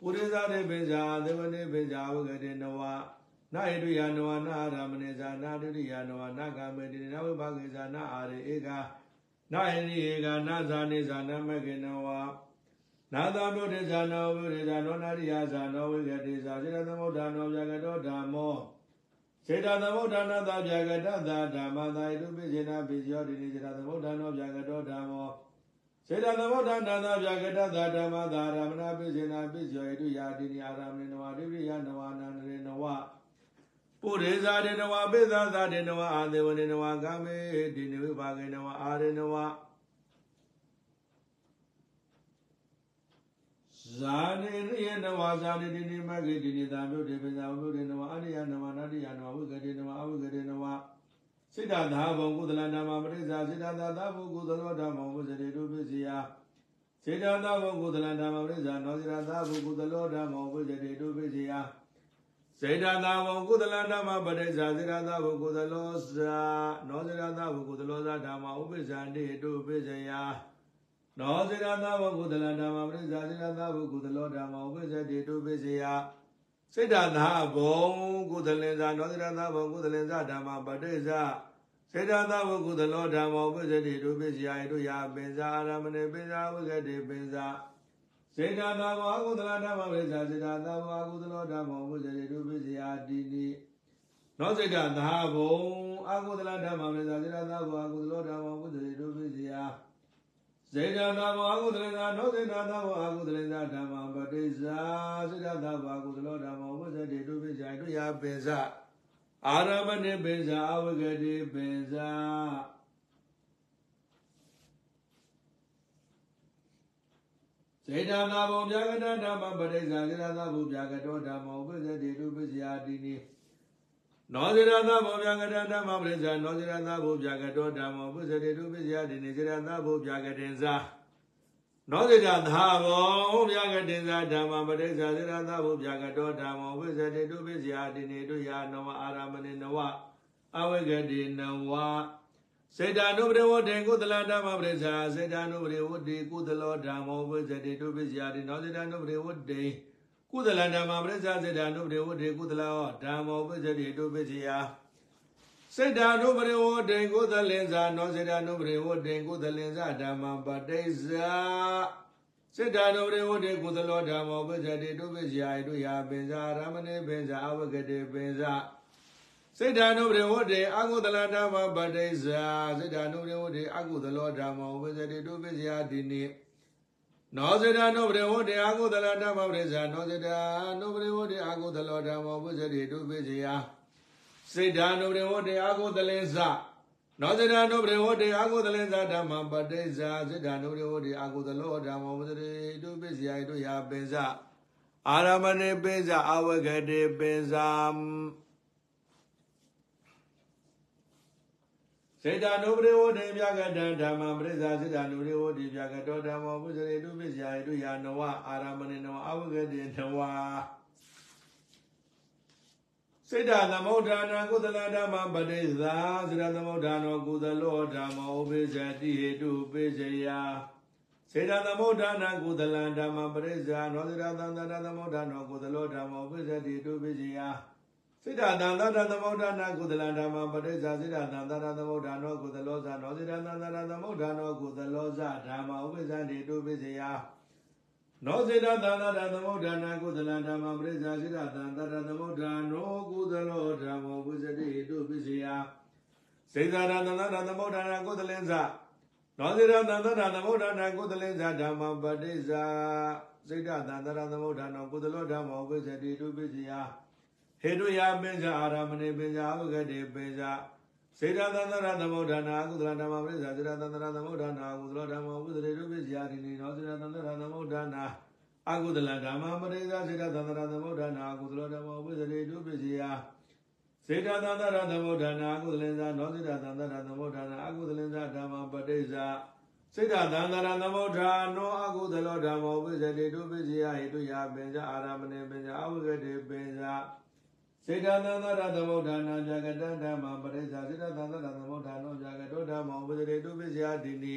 Speaker 1: ပုရိသတေပိဇာသေဝနေပိဇာဝဂတေနဝနာဟေတုယာနဝနာအာရမဏိဇာနာတိရိယာနဝနာဂမေတိနဝိဘာဂေဇာနာအာရေဧက နာဟိရိဧကနာဇာနေဇာနမကေနဝနာသမြုတေဇာနောဝိရေဇာနောနာရိယာဇာနောဝိကတိဇာစေတသမုဋ္ဌာနောဗျာကတောဓမ္မောစေတသမုဋ္ဌာနသဗျာကတသာဓမ္မသာဣတုပိစေနာပိစယောတိနိစေတသမုဋ္ဌာနောဗျာကတောဓမ္မောစေတသမုဋ္ဌာနသဗျာကတသာဓမ္မသာရမဏပိစေနာပိစယောဣတုယာတိနိအာရမဏိနဝဒိရိယနဝနန္တေနဝ ပုရိဇာတေနဝပိသသာတေနဝအာသေဝနေနဝကာမေတိနိဝိပါကေနဝအာရေနဝဇာနေရိယနဝဇာနေတိနိမဂ္ဂိတိနိသာမြုတ်တေပိဇာမြုတ်တေနဝအရိယနဝနာတိယနဝဝိကတိနဝအဝိကတိနဝစိတ္တသာဘုံကုသလနာမပရိစ္ဆာစိတ္တသာသာဘုကုသလောဓမ္မောဝိဇတိတုပိစီယစေတသာဘုကုသလနာမပရိစ္ဆာနောစိတသာဘုကုသလောဓမ္မောဝိဇတိတုပိစီယ စေတသာဘုကုသလနာမပရိစ္ဆာစေတသာဘုကုသလောဇာနောစိတသာဘုကုသလောဇာဓမ္မဥပိစ္ဆန္တိတုပိစီယနောစေရသဝကုသလဓမ္မပရိစ္ဆာစေရသဝကုသလောဓမ္မဥပ္ပဇ္ဇတိတုပိစေယစိတ္တသာဘုံကုသလင်္ဇာနောစေရသဘုံကုသလင်္ဇာဓမ္မပတိစ္ဆာစေတသဝကုသလောဓမ္မဥပ္ပဇ္ဇတိတုပိစေယဣတုယပင်္ဇာအာရမဏေပင်္ဇာဝိကတိပင်္ဇာ စေတသာဘောကုသလဓမ္မပရိစ္ဆာစေတသာဘောကုသလောဓမ္မဥပ္ပဇ္ဇတိတုပိစေယတိနိနောစိတ္တသာဘုံအကုသလဓမ္မပရိစ္ဆာစေတသာဘောအကုသလောဓမ္မဥပ္ပဇ္ဇတိတုပိစေယစေတသာဘောအကုသလေသာနောစေတသာဘောအကုသလေသာဓမ္မပတိဇာစေတသာဘောအကုသလောဓမ္မဝိဇ္ဇတိတုပိဇာတုယပိဇာအာရမဏိပိဇာအဝဂတိပိဇာ စေတသာဘောဗျာကတဓမ္မပတိဇာစေတသာဘောဗျာကတောဓမ္မဝိဇ္ဇတိတုပိဇာတိနိနောဇိရသဘောဗျာကတဓမ္မပရိစ္ဆာနောဇိရသဘောဗျာကတောဓမ္မောပုဇ္ဇတိတုပိစ္ဆယတိနေဇိရသဘောဗျာကတင်္စာနောဇိရသဘောဗျာကတင်္စာဓမ္မပရိစ္ဆာဇိရသဘောဗျာကတောဓမ္မောပုဇ္ဇတိတုပိစ္ဆယတိနေတုယာနဝအာရမဏိနဝအဝိကတိနဝ စေတ ानु ပရိဝတ္တေကုသလဓမ္မပရိစ္ဆာစေတ ानु ပရိဝတ္တေကုသလောဓမ္မောပုဇ္ဇတိတုပိစ္ဆယတိနောဇိရ ानु ပရိဝတ္တေကုသလဓမ္မပရိစ္ဆာစေတ ानु ပရိဝတ္တေကုသလောဓမ္မောပုဇ္ဇတိတုပိစ္ဆယစ စေတ ानु ပရိဝတေကုသလင်္ဇာနောစေတ ानु ပရိဝတေကုသလင်္ဇာဓမ္မပတိစ္ဆာစေတ ानु ပရိဝတေကုသလောဓမ္မောပစ္စတိတုပစ္စယဣတုယာပင်္ဇာရမဏေပင်္ဇာအဝဂတေပင်္ဇာ စိတ်ဓာနုပရိဝုဒ္ဓေအာဟုသလဓမ္မပတိစ္ဆာစိတ်ဓာနုပရိဝုဒ္ဓေအာဟုသလောဓမ္မဝိဇ္ဇတိတုပိစယာဒီနိနောစိတ္တနုပရိဝုဒ္ဓေအာဟုသလဓမ္မပရိစ္ဆာနောစိတ္တနုပရိဝုဒ္ဓေအာဟုသလောဓမ္မဝိဇ္ဇတိတုပိစယာစိတ္တနုပရိဝုဒ္ဓေအာဟုသလင်္ဇနောစိတ္တနုပရိဝုဒ္ဓေအာဟုသလင်္ဇဓမ္မပတိစ္ဆာစိတ္တနုပရိဝုဒ္ဓေအာဟုသလောဓမ္မဝိဇ္ဇတိတုပိစယာတုယာပိဇာအာရမဏေပိဇာအဝဂတေပိဇာ စေတ ानु ပရိဝတေပြကတံဓမ္မပရိစ္ဆာစေတ ानु ပရိဝတေပြကတောဓမ္မောပစ္စတိတုပစ္စယဣတုယာနဝအာရမဏေနဝအဝဂတေနဝစေတသမုဋ္ဌာနာကုသလဓမ္မပတိစ္ဆာစေတသမုဋ္ဌာနောကုသလောဓမ္မောပိစ္ဆတိဟေတုပိစ္ဆယစေတသမုဋ္ဌာနာကုသလဓမ္မပရိစ္ဆာနောစေတသံသတသမုဋ္ဌာနောကုသလောဓမ္မောပိစ္ဆတိတုပိစ္ဆယ စေတသံသတသမုဋ္ဌာနာကုသလဓမ္မပရိစ္ဆာစေတသံသတသမုဋ္ဌာနောကုသလောဇာနောစေတသံသတသမုဋ္ဌာနောကုသလောဇာဓမ္မောပိစ္ဆတိတုပိစ္ဆယနောစေတသန္တရသမုဒ္ဒနာကုသလဓမ္မပရိစ္ဆာစိတသန္တရသမုဒ္ဒနောကုသလောဓမ္မောပုဇတိတုပိစိယစေတရသန္တရသမုဒ္ဒနာကုသလင်္ဇနောစေတသန္တရသမုဒ္ဒနာကုသလင်္ဇဓမ္မပတိစ္ဆာစိတသန္တရသမုဒ္ဒနောကုသလောဓမ္မောပုဇတိတုပိစိယ ဟေတုယပင်္ဇအာရမဏေပင်္ဇာဝဂတိပင်္ဇာစေတသန္တရသမုဒ္ဒနာကုသလဓမ္မပရိစ္ဆာစေတသန္တရသမုဒ္ဒနာကုသလဓမ္မဝိသရေတုပိစ္ဆာတိနိနောစေတသန္တရသမုဒ္ဒနာအကုသလဓမ္မပရိစ္ဆာစေတသန္တရသမုဒ္ဒနာကုသလဓမ္မဝိသရေတုပိစ္ဆာစေတသန္တရသမုဒ္ဒနာအကုသလင်္ဇာနောစေတသန္တရသမုဒ္ဒနာအကုသလင်္ဇာဓမ္မပရိစ္ဆာစေတသန္တရသမုဒ္ဒနောအကုသလောဓမ္မဝိသရေတုပိစ္ဆာဟိတုယပင်္ဇာအာရမဏေပင်္ဇာအဝဂတေပင်္ဇာ စေတသန္တရသမုဋ္ဌာနာဇာကတဓမ္မပရိစ္ဆာစေတသန္တရသမုဋ္ဌာနောဇာကတောဓမ္မောဝိသေတုပိစ္ဆာတိနိ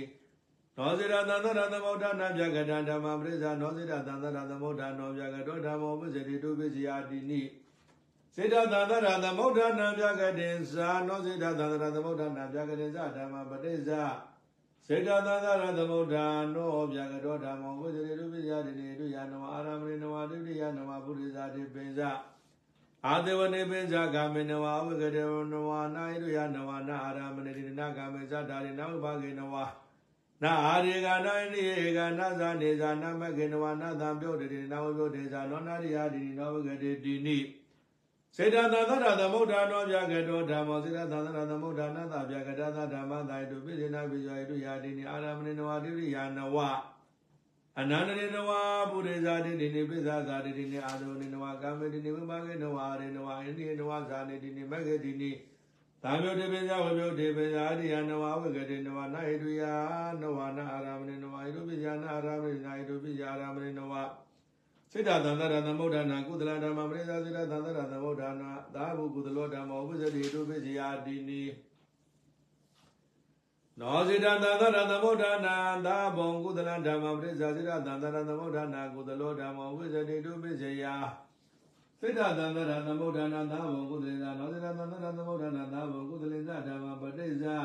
Speaker 1: နောစေတသန္တရသမုဋ္ဌာနာဇာကတဓမ္မပရိစ္ဆာနောစေတသန္တရသမုဋ္ဌာနောဇာကတောဓမ္မောဝိသေတုပိစ္ဆာတိနိစေတသန္တရသမုဋ္ဌာနာဇာကတေဇာနောစေတသန္တရသမုဋ္ဌာနာဇာကတေဇာဓမ္မပရိစ္ဆာစေတသန္တရသမုဋ္ဌာနောဗျာကတောဓမ္မောဝိသေတုပိစ္ဆာတိနိတုယနဝအာရမဏိနဝဒုတိယနဝပုရိသတိပိစ္ဆာ အာသေဝနေပိဇာကာမေနဝဝဂတေနဝနာဣရိယနဝနာအာရမဏေတိနာကာမေဇာတာရိနဝဘဂေနဝနာအာရေကနာဣနိဧကနာဇာနေဇာနမကေနဝနာသံပြုတ်တေနဝပြုတ်တေဇာနောနာရိယာတိနောဝဂတေတိနိစေတသသရသမုဒ္ဒနောဗျာကတောဓမ္မောစေတသသရသမုဒ္ဒနာသဗျာကတသဓမ္မသာယတုပိစေနာပိဇာယတုယာတိနိအာရမဏေနဝတိရိယာနဝ အနန္တရေနဝပုရိဇာတိတိနိပိဇာဇာတိတိနိအာရုဏိနဝကာမေတိနိဝိပါကေနဝရေနဝအိန္ဒိနဝဇာနိတိနိမဂ္ဂတိနိသာမြုတေပိဇာဝမြုတေပိဇာအရိယနဝဝဂတိနဝနာဟိတုယနဝနာအာရမဏိနဝဟိတုပိဇာနာအာရမဏိနာဟိတုပိဇာအာရမဏိနဝစိတ္တသန္တရသမုဒ္ဒနာကုသလဓမ္မပရိသစိတ္တသန္တရသမုဒ္ဒနာသာဘုကုသလောဓမ္မောဥပ္ပဇတိဟိတုပိဇာတိနိ နောစေတသန္တရသမုဋ္ဌာနာသာဘုံကုသလဓမ္မပရိစ္ဆာစေတသန္တရသမုဋ္ဌာနာကုသလောဓမ္မဝိဇ္ဇတိတုပိစေယစေတသန္တရသမုဋ္ဌာနာသာဘုံကုသလေသာနောစေတသန္တရသမုဋ္ဌာနာသာဘုံကုသလေသာဓမ္မပဋိစ္ဆာ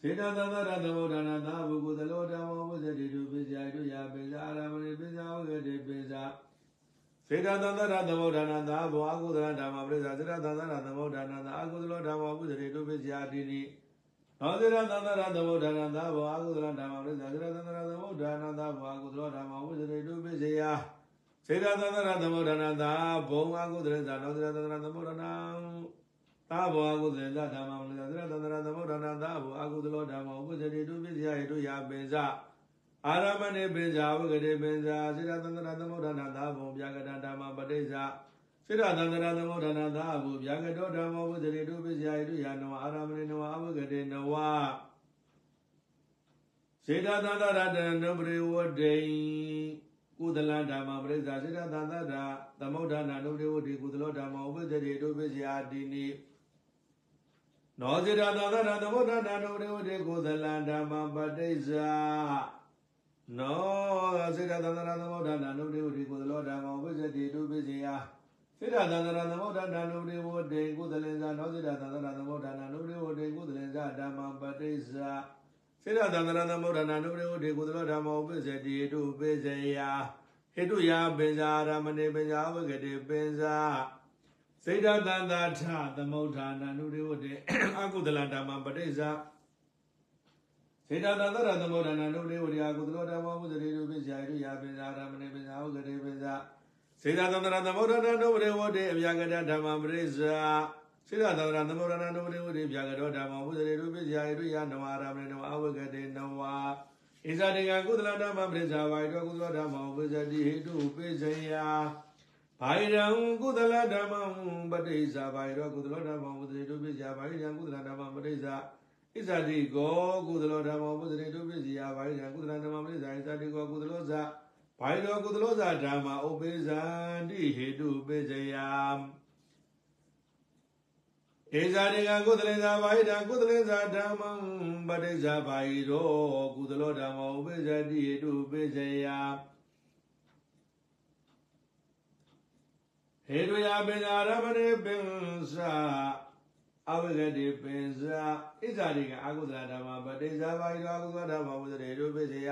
Speaker 1: စေတသန္တရသမုဋ္ဌာနာသာဘုကုသလောဓမ္မဝိဇ္ဇတိတုပိစေယတုယပိစာအာရမဏိပိစာဝဂတိပိစာစေတသန္တရသမုဋ္ဌာနာသာဘုအကုသလဓမ္မပရိစ္ဆာစေတသန္တရသမုဋ္ဌာနာသာအကုသလောဓမ္မဝိဇ္ဇတိတုပိစေယတိနိ နောဇရသန္တရသမုဒ္ဒနာသဘောအကုသလဓမ္မပရိစ္ဆာဇရသန္တရသမုဒ္ဒနာသဘောအကုသလဓမ္မဝိဇရေတုပိစေယစေတသန္တရသမုဒ္ဒနာသဘောအကုသလဇာနောဇရသန္တရသမုဒ္ဒနာသဘောအကုသလဇာဓမ္မပရိစ္ဆာဇရသန္တရသမုဒ္ဒနာသဘောအကုသလဓမ္မဝိဇရေတုပိစေယယေတုယာပိဇအာရမဏေပိဇာဝဂရေပိဇာစေတသန္တရသမုဒ္ဒနာသဘောပြာကတဓမ္မပရိစ္ဆာ စေတသန္တရသမုဒ္ဒနာသာဘုဗျာကတောဓမ္မောဝိသရေတုပိစယဣတုယာနဝအာရမဏေနဝအဝဂတေနဝစေတသန္တရတနုပရိဝတေကုသလဓမ္မပရိစ္ဆာစေတသန္တရသမုဒ္ဒနာနုပရိဝတေကုသလောဓမ္မောဝိသရေတုပိစယတိနိနောစေတသန္တရသမုဒ္ဒနာနုပရိဝတေကုသလဓမ္မပတိစ္ဆာနောစေတသန္တရသမုဒ္ဒနာနုပရိဝတေကုသလောဓမ္မောဝိသရေတုပိစယ စေတသန္တရသမုဒ္ဒနာနုပရိဝတေကုသလင်္ဇာနောစေတသန္တရသမုဒ္ဒနာနုပဓမ္မပတိစ္ဆာစေတသန္တရသမုဒ္ဒနာနုပရိဝတိကုသလဓမ္မောပိစတိဟိတုပိစယဟိတုယပင်္စာရမဏေပင်္စာဝဂတိပင်္စာစေတသန္တာထသမုဒ္ဒနာနုပရိဝတိအကုသလဓမ္မပတိစ္ဆာစေတသန္တရသမုဒ္ဒနာနုပရိဝတိအကုသလဓမ္မောပိစတိဟိတုပိစယဟိတုယပင်္စာရမဏေပင်္စာဝဂတိပင်္စာ စေတသန္တရသမုဒ္ဒနာနုပရိဝတိအဗျာကတဓမ္မပတိစ္ဆာစေတသန္တရသမုဒ္ဒနာနုပရိဝတိဗျာကတောဓမ္မောပိစတိဟိတုပိစယဟိတုယနဝရမဏေနဝဝဂတိနဝဣဇာတေကကုသလဓမ္မပရိစ္ဆာဝါယတောကုသလဓမ္မောပိစတိဟိတုပိစယဘာယရံကုသလဓမ္မံပဋိစ္ဆာဘာယရောကုသလဓမ္မံဝုဇေတုပိစယဘာယရံကုသလဓမ္မံပဋိစ္ဆာဣဇာတိကောကုသလဓမ္မံဝုဇေတုပိစယဘာယရံကုသလဓမ္မံပဋိစ္ဆာဣဇာတိကောကုသလောဇ ဘာယရောကုသလောဇဓမ္မဥပိဇံတိဟေတုပိစယဧဇာတိကကုသလေသာဘာယတံကုသလေသာဓမ္မံပဋိစ္ဆာဘာယရောကုသလောဓမ္မဥပိဇတိဟေတုပိစယဟေတုယပင်္စာရမဏေပင်္စာအဝဂတိပင်္စာဣဇာတိကအကုသလဓမ္မပဋိစ္ဆာဘာယရောအကုသလဓမ္မဝုဇရေတုပိစယ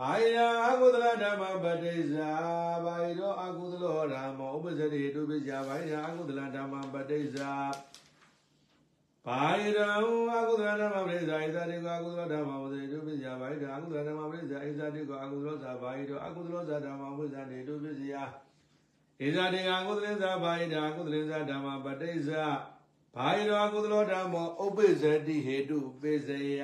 Speaker 1: ဘာယရာအကုသလဓမ္မပဋိစ္ဆာဘာယရောအကုသလောဓမ္မဥပဇတိတုပိစယဘာယရာအကုသလဓမ္မပဋိစ္ဆာဘာယရံအကုသလဓမ္မပရိစ္ဆာဣဇာတိကအကုသလဓမ္မဝဇ္ဇေတုပိစယဘာယရာအကုသလဓမ္မပရိစ္ဆာဣဇာတိကအကုသလောသာဘာယရောအကုသလောသာဓမ္မဝိဇ္ဇာနေတုပိစယဣဇာတိကအကုသလင်္စာဘာယရာအကုသလင်္စာဓမ္မပဋိစ္ဆာဘာယရောအကုသလောဓမ္မောဥပိစတိဟေတုပိစယ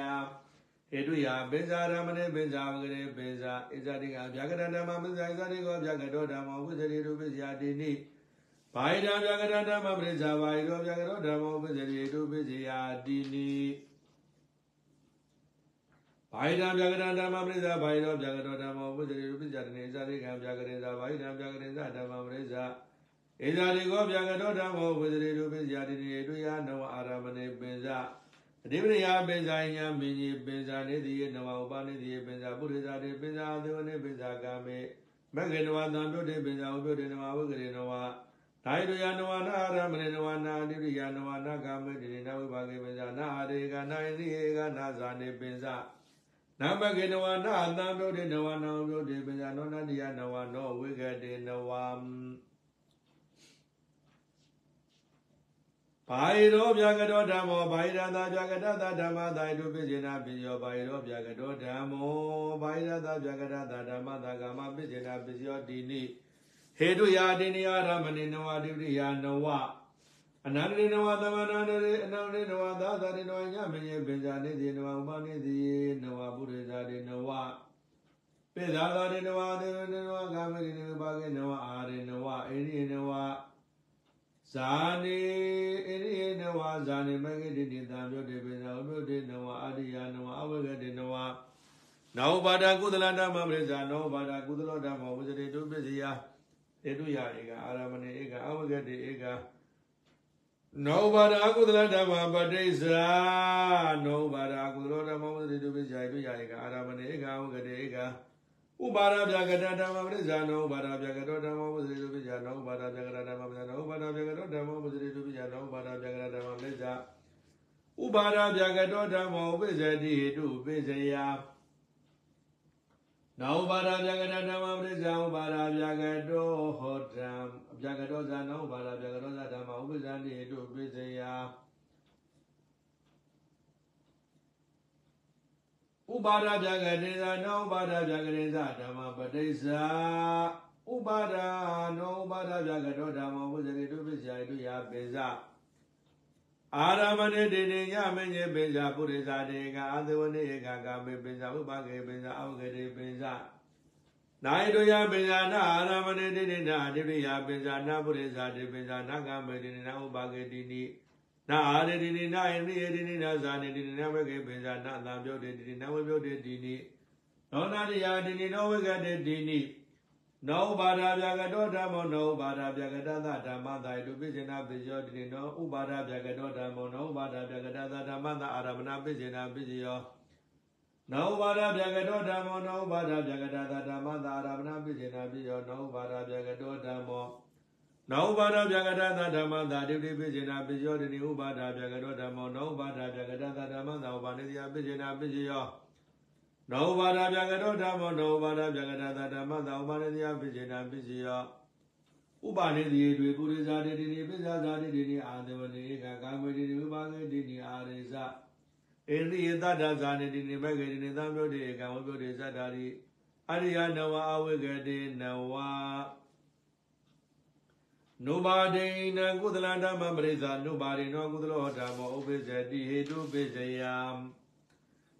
Speaker 1: ဟေတုယပိဇာရမဏေပိဇာဝဂရေပိဇာဣဇာတိကအဗျာကရဓမ္မပိဇာဣဇာတိကောဗျာကတောဓမ္မဝိဇ္ဇေတုပိစယတိနိဘာယရာဗျာကရဓမ္မပရိစ္ဆာဘာယရောဗျာကတောဓမ္မဝိဇ္ဇေတုပိစယတိနိဘာယရာဗျာကရဓမ္မပရိစ္ဆာဘာယရောဗျာကတောဓမ္မဝိဇ္ဇေတုပိစယတိနိဣဇာတိကဗျာကရေဇာဘာယရာဗျာကရေဇာဓမ္မပရိစ္ဆာဣဇာတိကောဗျာကတောဓမ္မဝိဇ္ဇေတုပိစယတိနိဣတုယနဝအာရမဏေပိဇာ အဓိပတိယပင်ဇာညာမင်းကြီးပင်ဇာနေတိယနဝဥပနေတိယပင်ဇာပုရိသတေပင်ဇာသေဝနေပင်ဇာကာမေမဂ္ဂေနဝသံပြုတ်တေပင်ဇာဥပြုတ်တေနဝဝိကရေနဝဒိုင်ရယနဝနာအာရမဏေနဝနာအဓိပတိယနဝနာကာမေတိနဝိပါကေပင်ဇာနာအာရေကနာဣတိဧကနာဇာနေပင်ဇာနမဂ္ဂေနဝနာအသံပြုတ်တေနဝနာဥပြုတ်တေပင်ဇာနောနတိယနဝနောဝိကတေနဝ ဘာယရောဗျာကတောဓမ္မောဘာယရတာဗျာကတတာဓမ္မသာယတုပိစေနာပိယောဘာယရောဗျာကတောဓမ္မောဘာယရတာဗျာကတတာဓမ္မသာကာမပိစေနာပိယောတိနိဟေတုယာတိနိယရမဏိနဝတိပိယနဝအနန္တိနဝသမဏန္တရေအနန္တိနဝသာသတိနဝညမညေပင်ဇာနေတိနဝဥပနိတိနဝပုရိသတိနဝပိဇာသာတိနဝသေဝနဝကာမေတိနဝပါကေနဝအာရေနဝအိရိနဝ ဇာနေဣရိယေနဝဇာနေမဂ္ဂတိတိတံပြုတ်တေပိဇာဥပြုတ်တေနဝအာရိယနဝအဝဂတေနဝနောဘာဒကုသလဓမ္မပရိဇာနောဘာဒကုသလဓမ္မဝဇရေတုပစ္စယတေတုယဧကအာရမဏေဧကအဝဂတေဧကနောဘာဒကုသလဓမ္မပဋိစ္ဆာနောဘာဒကုသလဓမ္မဝဇရေတုပစ္စယတေတုယဧကအာရမဏေဧကအဝဂတေဧက ဥပါရဗျာကတဓမ္မပရိစ္ဆာနောဥပါရဗျာကတောဓမ္မဝဇ္ဇေတုပိစ္ဆာနောဥပါရဗျာကတဓမ္မပရိစ္ဆာနောဥပါရဗျာကတောဓမ္မဝဇ္ဇေတုပိစ္ဆာနောဥပါရဗျာကတဓမ္မပရိစ္ဆာဥပါရဗျာကတောဓမ္မဥပိစ္ဆတိဟိတုပိစ္ဆယနောဥပါရဗျာကတဓမ္မပရိစ္ဆာဥပါရဗျာကတောဟောဓမ္မဗျာကတောဇာနောဥပါရဗျာကတောဇာဓမ္မဥပိစ္ဆတိဟိတုပိစ္ဆယ ဥပါဒဗျာကတိသာနောဥပါဒဗျာကတိသာဓမ္မပဋိစ္ဆာဥပါဒနောဥပါဒဗျာကတောဓမ္မဝိဇ္ဇေတုပစ္စယတုယပိဇအာရမဏေတေနေညမညေပိဇပုရိသတေကအာသဝနေဧကကာမေပိဇဥပကေပိဇအဝဂရေပိဇနိုင်တုယပိဇနာအာရမဏေတေနေနာအတိပိယပိဇနာပုရိသတေပိဇနာကမေတေနေနာဥပကေတိနိ နာအာရတိနိနာယနိယတိနိနာဇာနိတိနိနာဝေကေပိဇာနာသံပြုတ်တေတိနိနာဝေပြုတ်တေတိနိနောနာတယာတိနိနောဝေကတေတိနိနောဘာဒဗျာကတောဓမ္မောနောဘာဒဗျာကတသဓမ္မသာယတုပိစေနာပိယောတိနိနောဥပါဒဗျာကတောဓမ္မောနောဘာဒဗျာကတသဓမ္မသာအာရမဏပိစေနာပိယောနောဘာဒဗျာကတောဓမ္မောနောဘာဒဗျာကတသဓမ္မသာအာရမဏပိစေနာပိယောနောဘာဒဗျာကတောဓမ္မော နောဥပါဒဗျာကတသဓမ္မသာဒိဋ္ဌိပိစေနာပိယောတိဥပါဒဗျာကတောဓမ္မောနောဥပါဒဗျာကတသဓမ္မသာဥပါနေတိယပိစေနာပိစယောနောဥပါဒဗျာကတောဓမ္မောနောဥပါဒဗျာကတသဓမ္မသာဥပါနေတိယပိစေနာပိစယောဥပါနေတိတွေပုရိသတိတိပိစ္ဆာဇာတိတိအာသဝတိဧကကာမေတိဝိပါကေတိအာရိသဣရိယတတ္တဇာနေတိနိဘဂေတိသံမျိုးတိဧကဝိပုရိသတ္တာရိအရိယနဝအဝိကတိနဝ နုပါဒိနကုသလဓမ္မပရိစ္ဆာနုပါဒိနောကုသလောဓမ္မောဥပိစ္ဆတိဟေတုပိစ္ဆယံ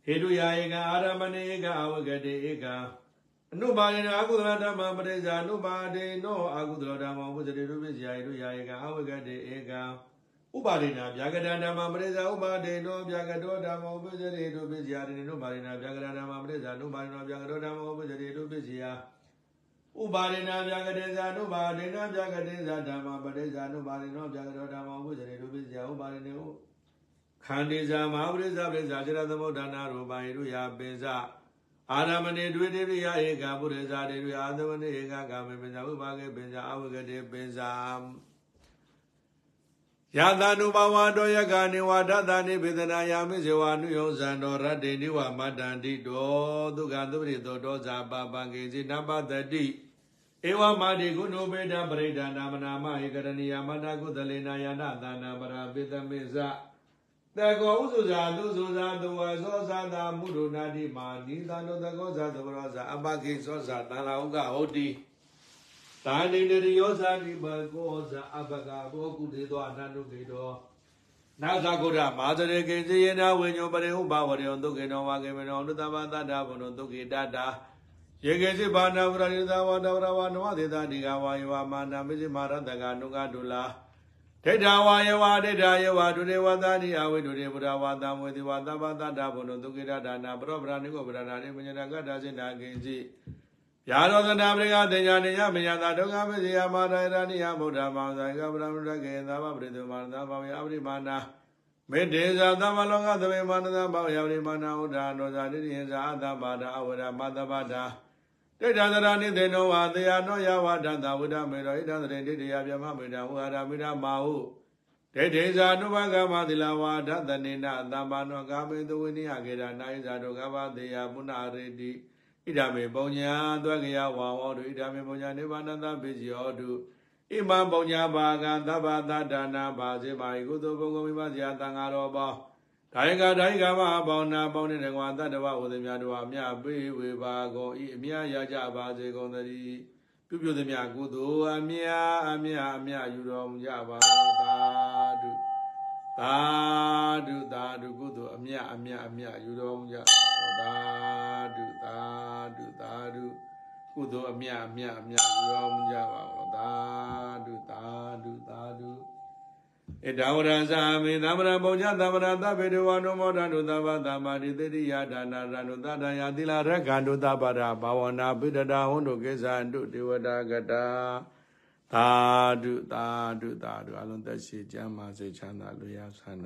Speaker 1: ဟေတုယာဧကအာရမဏေဧကအဝိကတိဧကအနုပါဒိနအကုသလဓမ္မပရိစ္ဆာနုပါဒိနောအကုသလောဓမ္မောဥပိစ္ဆတိတုပိစ္ဆယဟေတုယာဧကအဝိကတိဧကဥပါဒိနာဗျာကတဓမ္မပရိစ္ဆာဥပါဒိနောဗျာကတောဓမ္မောဥပိစ္ဆတိတုပိစ္ဆယတိနုပါဒိနာဗျာကတဓမ္မပရိစ္ဆာနုပါဒိနောဗျာကတောဓမ္မောဥပိစ္ဆတိတုပိစ္ဆယ ဥပါဒိနာဗျာကတေဇာနုပါဒိနာဗျာကတေဇာဓမ္မပရိစ္ဆာနုပါဒိနောဗျာကတောဓမ္မောဥပိစ္ဆတိတုပိစ္ဆယဥပါဒိနေဥခန္ဒီဇာမဟာပရိစ္ဆာပရိစ္ဆာจิรသမုဒ္ဒနာရူပံယုယာပိစ္ဆအာရမဏေဒွေတိရိယဧကပုရိစ္ဆာတေရိအာသမဏေဧကကာမေပိစ္ဆာဥပါကေပိစ္ဆာအဝဂတေပိစ္ဆာ ယတာနုဘဝတောယကနေဝဒတနိဘေဒနာယာမိစေဝနုယောဇံတော်ရတ္တေနိဝမတ္တန္တိတောဒုက္ခသုပရိတောဒောဇာပပံကေစီနပတတိဧဝမာတိကုဏုပေတပရိဒာနာမနာမဟေကရဏီယမတကုသလေနာယနာသာနာပရာပိတမေဇတကောဥစုဇာသူစုဇာသူဝသောဇာတာမုဒုနာတိမာနိသန္တောတကောဇာသဝရောဇာအပကိသောဇာတန်လာဥကဟုတ်တိ သာနိတရိယောဇာနိဘကောဇာအပကဘောကုတေသောအနန္တုကေတောနာသကုရမာဇရေကေစီယနာဝိညောပရိဥပဝရေယဒုက္ခေနောဝါကေမနောဒုတဘာသတ္တဘုနောဒုက္ခေတတာယေကေစီဘာနာဝရယသဝတဝရဝနဝသေတာဒီကဝါယဝမာနာမိစိမာရတကနုကဒုလာဒိဋ္ဌဝါယဝဒိဋ္ဌယဝဒုရေဝသတိအဝိဒုရေဘုရားဝါတမဝေတိဝသဗ္ဗတတ္တဘုနောဒုက္ခေတဒါနာပရောပရဏိကိုပရဏာတိပညာကတ္တစိတာကိဉ္စီ ယာရောသနာပရိကတေညာနေယမယတာဒုက္ခမစေယမာရယနိယဗုဒ္ဓမောဇာကဗရမရကေသဗ္ဗပရိသုမာနသဗ္ဗယအပရိမာနာမေတ္တေဇာသမလောကသဗေမာနသဘောယပရိမာနာဥဒ္ဓနောဇာတိရိယဇာအတ္တပါဒအဝရမတ္တပါဒတိဋ္ဌသရဏိသေနောဝါတေယနောယဝဒတဝိဒမေရောဣဒံသရေတိတေယဗျမမေတံဝါရမိဒမာဟုဒိဋ္ဌိဇာနုဘကမသီလဝါဒတနေနသမ္ပါနောကာမေတဝိနိယကေရနာဣဇာဒုကဗတေယပုဏ္ဏရေတိ ဣဒမေပုံညာသွက်ကရဝါဝောတုဣဒမေပုံညာနိဗ္ဗာနတပိစီယောတုဣမံပုံညာဘာကသဗ္ဗတတ္တနာဘာစေပါဤကုသိုလ်ဘုံကုမိမဇာတံဃာတော်ပေါင်းဒါယကဒါယကမပေါင်းနာပေါင်းတဲ့ကွာတတ္တဝဝေသမြတော်အမြပေးဝေပါကုန်ဤအမြရကြပါစေကုန်သတည်းပြုပြုသမျှကုသိုလ်အမြအမြအမြယူတော်မူကြပါသာဓု သာဓုသာဓုကုသိုလ်အမြအမြအမြယူတော်မူကြသာဓုသာဓုသာဓုကုသိုလ်အမြအမြအမြယူတော်မူကြပါသာဓုသာဓုသာဓုဣဒဝရဇာမေသမရပုံချသမရသဗ္ဗေတဝနုမောဒတုသဗ္ဗသမ္မာတိတိယဒါနာရဏုသတ္တယသီလရကန္တုသဗ္ဗရာဘာဝနာပိတတာဟွန်တုကိစ္ဆန္တုဒေဝတာကတာ သာဓုသာဓုသာဓုအလုံးသက်ရှိကျမ်းမာစေချမ်းသာလူရဆန္ဒ